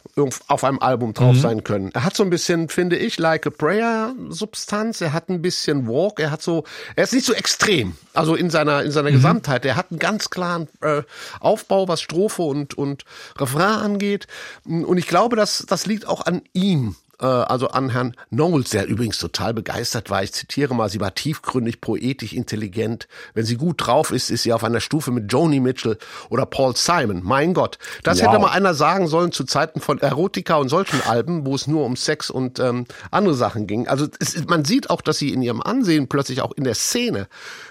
auf einem Album drauf mhm. sein können. Er hat so ein bisschen, finde ich, Like a Prayer Substanz. Er hat ein bisschen Walk. Er hat so, er ist nicht so extrem. Also in seiner in seiner mhm. Gesamtheit. Er hat einen ganz klaren äh, Aufbau, was Strophe und und Refrain angeht. Und ich glaube, dass das liegt auch an ihm äh, also an Herrn Knowles, der übrigens total begeistert war. Ich zitiere mal, sie war tiefgründig, poetisch, intelligent. Wenn sie gut drauf ist, ist sie auf einer Stufe mit Joni Mitchell oder Paul Simon. Mein Gott, das wow. hätte mal einer sagen sollen zu Zeiten von Erotika und solchen Alben, wo es nur um Sex und ähm, andere Sachen ging. Also es, man sieht auch, dass sie in ihrem Ansehen plötzlich auch in der Szene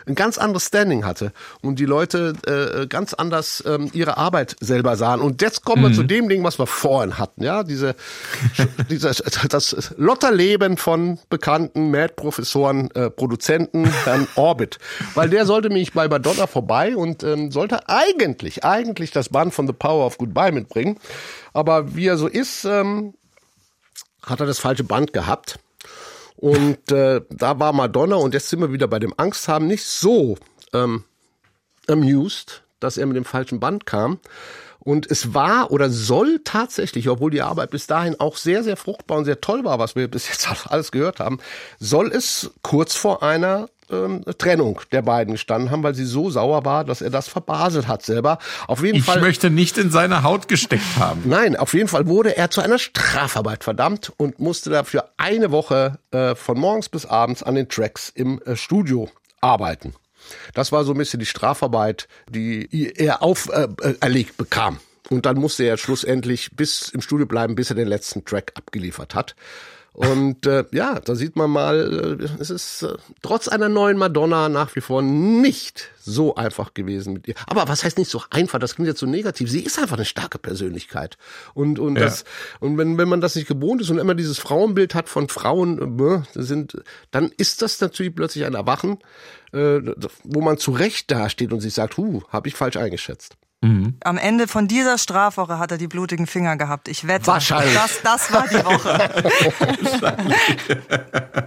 ein ganz anderes Standing hatte und die Leute äh, ganz anders ähm, ihre Arbeit selber sahen. Und jetzt kommen wir mhm. zu dem Ding, was wir vorhin hatten, ja, diese, diese das Lotterleben von bekannten Mad-Professoren, äh, Produzenten, Herrn Orbit. Weil der sollte mich bei Madonna vorbei und ähm, sollte eigentlich, eigentlich das Band von The Power of Goodbye mitbringen. Aber wie er so ist, ähm, hat er das falsche Band gehabt. Und äh, da war Madonna, und jetzt sind wir wieder bei dem Angst haben, nicht so ähm, amused, dass er mit dem falschen Band kam. Und es war oder soll tatsächlich, obwohl die Arbeit bis dahin auch sehr, sehr fruchtbar und sehr toll war, was wir bis jetzt alles gehört haben, soll es kurz vor einer ähm, Trennung der beiden gestanden haben, weil sie so sauer war, dass er das verbaselt hat selber. Auf jeden ich Fall. Ich möchte nicht in seine Haut gesteckt haben. Nein, auf jeden Fall wurde er zu einer Strafarbeit verdammt und musste dafür eine Woche äh, von morgens bis abends an den Tracks im äh, Studio arbeiten. Das war so ein bisschen die Strafarbeit, die er auferlegt äh, bekam. Und dann musste er schlussendlich bis im Studio bleiben, bis er den letzten Track abgeliefert hat. Und äh, ja, da sieht man mal, äh, es ist äh, trotz einer neuen Madonna nach wie vor nicht so einfach gewesen mit ihr. Aber was heißt nicht so einfach? Das klingt jetzt so negativ. Sie ist einfach eine starke Persönlichkeit. Und und ja. das und wenn wenn man das nicht gewohnt ist und immer dieses Frauenbild hat von Frauen, äh, sind, dann ist das natürlich plötzlich ein Erwachen, äh, wo man zu Recht dasteht und sich sagt, huh, habe ich falsch eingeschätzt. Mhm. Am Ende von dieser Strafwoche hat er die blutigen Finger gehabt. Ich wette. Wahrscheinlich. Das, das war die Woche.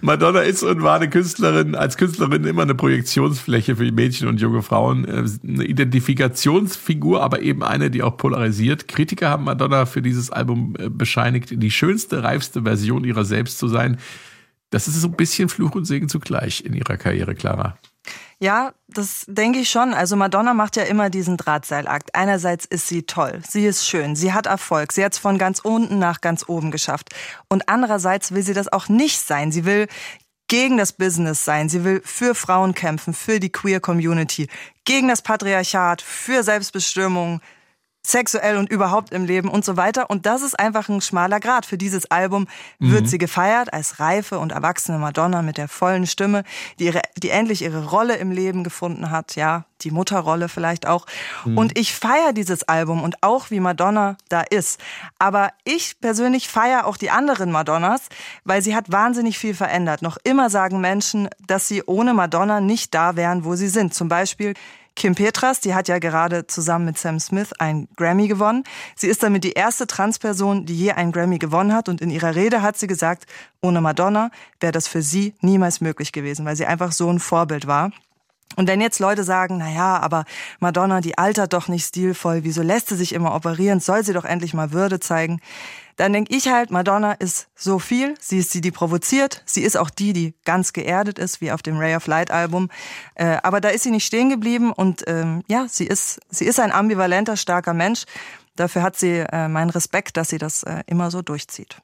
Madonna ist und war eine Künstlerin, als Künstlerin immer eine Projektionsfläche für Mädchen und junge Frauen. Äh, eine Identifikationsfigur, aber eben eine, die auch polarisiert. Kritiker haben Madonna für dieses Album äh, bescheinigt, die schönste, reifste Version ihrer selbst zu sein. Das ist so ein bisschen Fluch und Segen zugleich in ihrer Karriere, Clara. Ja, das denke ich schon. Also Madonna macht ja immer diesen Drahtseilakt. Einerseits ist sie toll, sie ist schön, sie hat Erfolg, sie hat es von ganz unten nach ganz oben geschafft. Und andererseits will sie das auch nicht sein. Sie will gegen das Business sein. Sie will für Frauen kämpfen, für die Queer Community, gegen das Patriarchat, für Selbstbestimmung, sexuell und überhaupt im Leben und so weiter. Und das ist einfach ein schmaler Grad. Für dieses Album wird mhm. sie gefeiert als reife und erwachsene Madonna mit der vollen Stimme, die, ihre, die endlich ihre Rolle im Leben gefunden hat. Ja, die Mutterrolle vielleicht auch. Mhm. Und ich feiere dieses Album und auch wie Madonna da ist. Aber ich persönlich feiere auch die anderen Madonnas, weil sie hat wahnsinnig viel verändert. Noch immer sagen Menschen, dass sie ohne Madonna nicht da wären, wo sie sind. Zum Beispiel Kim Petras, die hat ja gerade zusammen mit Sam Smith einen Grammy gewonnen. Sie ist damit die erste Transperson, die je einen Grammy gewonnen hat. Und in ihrer Rede hat sie gesagt, ohne Madonna wäre das für sie niemals möglich gewesen, weil sie einfach so ein Vorbild war. Und wenn jetzt Leute sagen, na ja, aber Madonna, die altert doch nicht stilvoll, wieso lässt sie sich immer operieren, soll sie doch endlich mal Würde zeigen, dann denke ich halt, Madonna ist so viel, sie ist die, die provoziert, sie ist auch die, die ganz geerdet ist, wie auf dem Ray of Light Album, äh, aber da ist sie nicht stehen geblieben und ähm, ja, sie ist, sie ist ein ambivalenter, starker Mensch. Dafür hat sie äh, meinen Respekt, dass sie das äh, immer so durchzieht.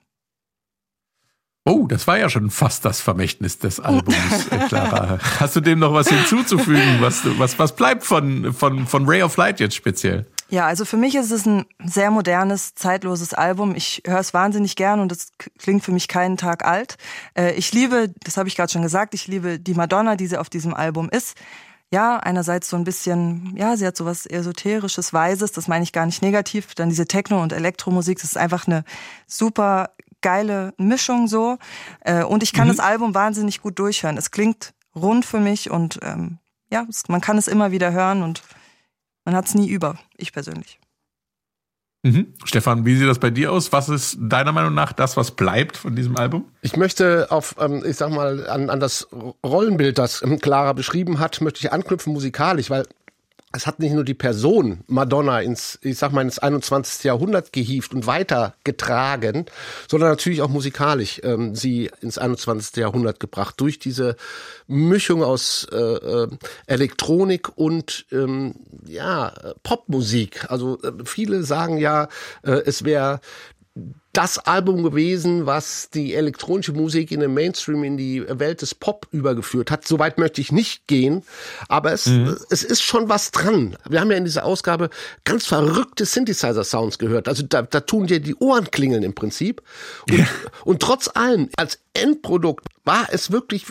Oh, das war ja schon fast das Vermächtnis des Albums, äh, Clara. Hast du dem noch was hinzuzufügen? Was, was, was bleibt von, von, von Ray of Light jetzt speziell? Ja, also für mich ist es ein sehr modernes, zeitloses Album. Ich höre es wahnsinnig gern und es klingt für mich keinen Tag alt. Äh, ich liebe, das habe ich gerade schon gesagt, ich liebe die Madonna, die sie auf diesem Album ist. Ja, einerseits so ein bisschen, ja, sie hat so was esoterisches, weises, das meine ich gar nicht negativ. Dann diese Techno- und Elektromusik, das ist einfach eine super geile Mischung so. Äh, und ich kann mhm. das Album wahnsinnig gut durchhören. Es klingt rund für mich und ähm, ja, man kann es immer wieder hören und man hat es nie über. Ich persönlich. Mhm. Stefan, wie sieht das bei dir aus? Was ist deiner Meinung nach das, was bleibt von diesem Album? Ich möchte auf, ähm, ich sag mal, an, an das Rollenbild, das Clara beschrieben hat, möchte ich anknüpfen musikalisch, weil es hat nicht nur die Person Madonna ins, ich sag mal, ins 21. Jahrhundert gehievt und weitergetragen, sondern natürlich auch musikalisch ähm, sie ins 21. Jahrhundert gebracht durch diese Mischung aus äh, äh, Elektronik und ähm, ja Popmusik. Also äh, viele sagen ja, äh, es wäre das Album gewesen, was die elektronische Musik in den Mainstream, in die Welt des Pop übergeführt hat. Soweit möchte ich nicht gehen, aber es, mhm. es ist schon was dran. Wir haben ja in dieser Ausgabe ganz verrückte Synthesizer-Sounds gehört. Also da, da tun dir die Ohren klingeln im Prinzip. Und, ja. und trotz allem, als Endprodukt war es wirklich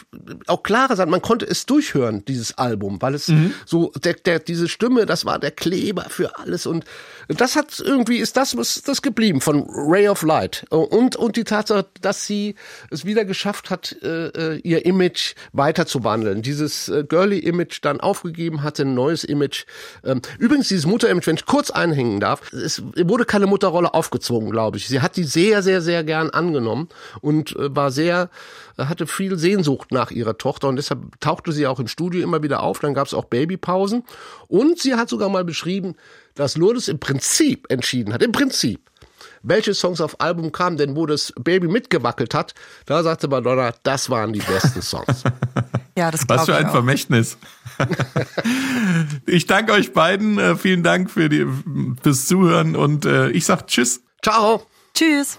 auch klarer sein. Man konnte es durchhören, dieses Album, weil es mhm. so, der, der, diese Stimme, das war der Kleber für alles und das hat irgendwie, ist das, was das geblieben von Ray of Light. Und, und die Tatsache, dass sie es wieder geschafft hat, äh, äh ihr Image weiter zu wandeln. Dieses äh, Girly-Image dann aufgegeben hatte, ein neues Image. Ähm, übrigens, dieses Mutter-Image, wenn ich kurz einhängen darf, es wurde keine Mutterrolle aufgezwungen, glaube ich. Sie hat die sehr, sehr, sehr gern angenommen und äh, war sehr, hatte viel Sehnsucht nach ihrer Tochter und deshalb tauchte sie auch im Studio immer wieder auf. Dann gab es auch Babypausen und sie hat sogar mal beschrieben, dass Lourdes im Prinzip entschieden hat, im Prinzip, welche Songs auf Album kamen, denn wo das Baby mitgewackelt hat, da sagte Madonna, das waren die besten Songs. ja, das Was für ein Vermächtnis. ich danke euch beiden, äh, vielen Dank für die, fürs Zuhören und äh, ich sag Tschüss. Ciao. Tschüss.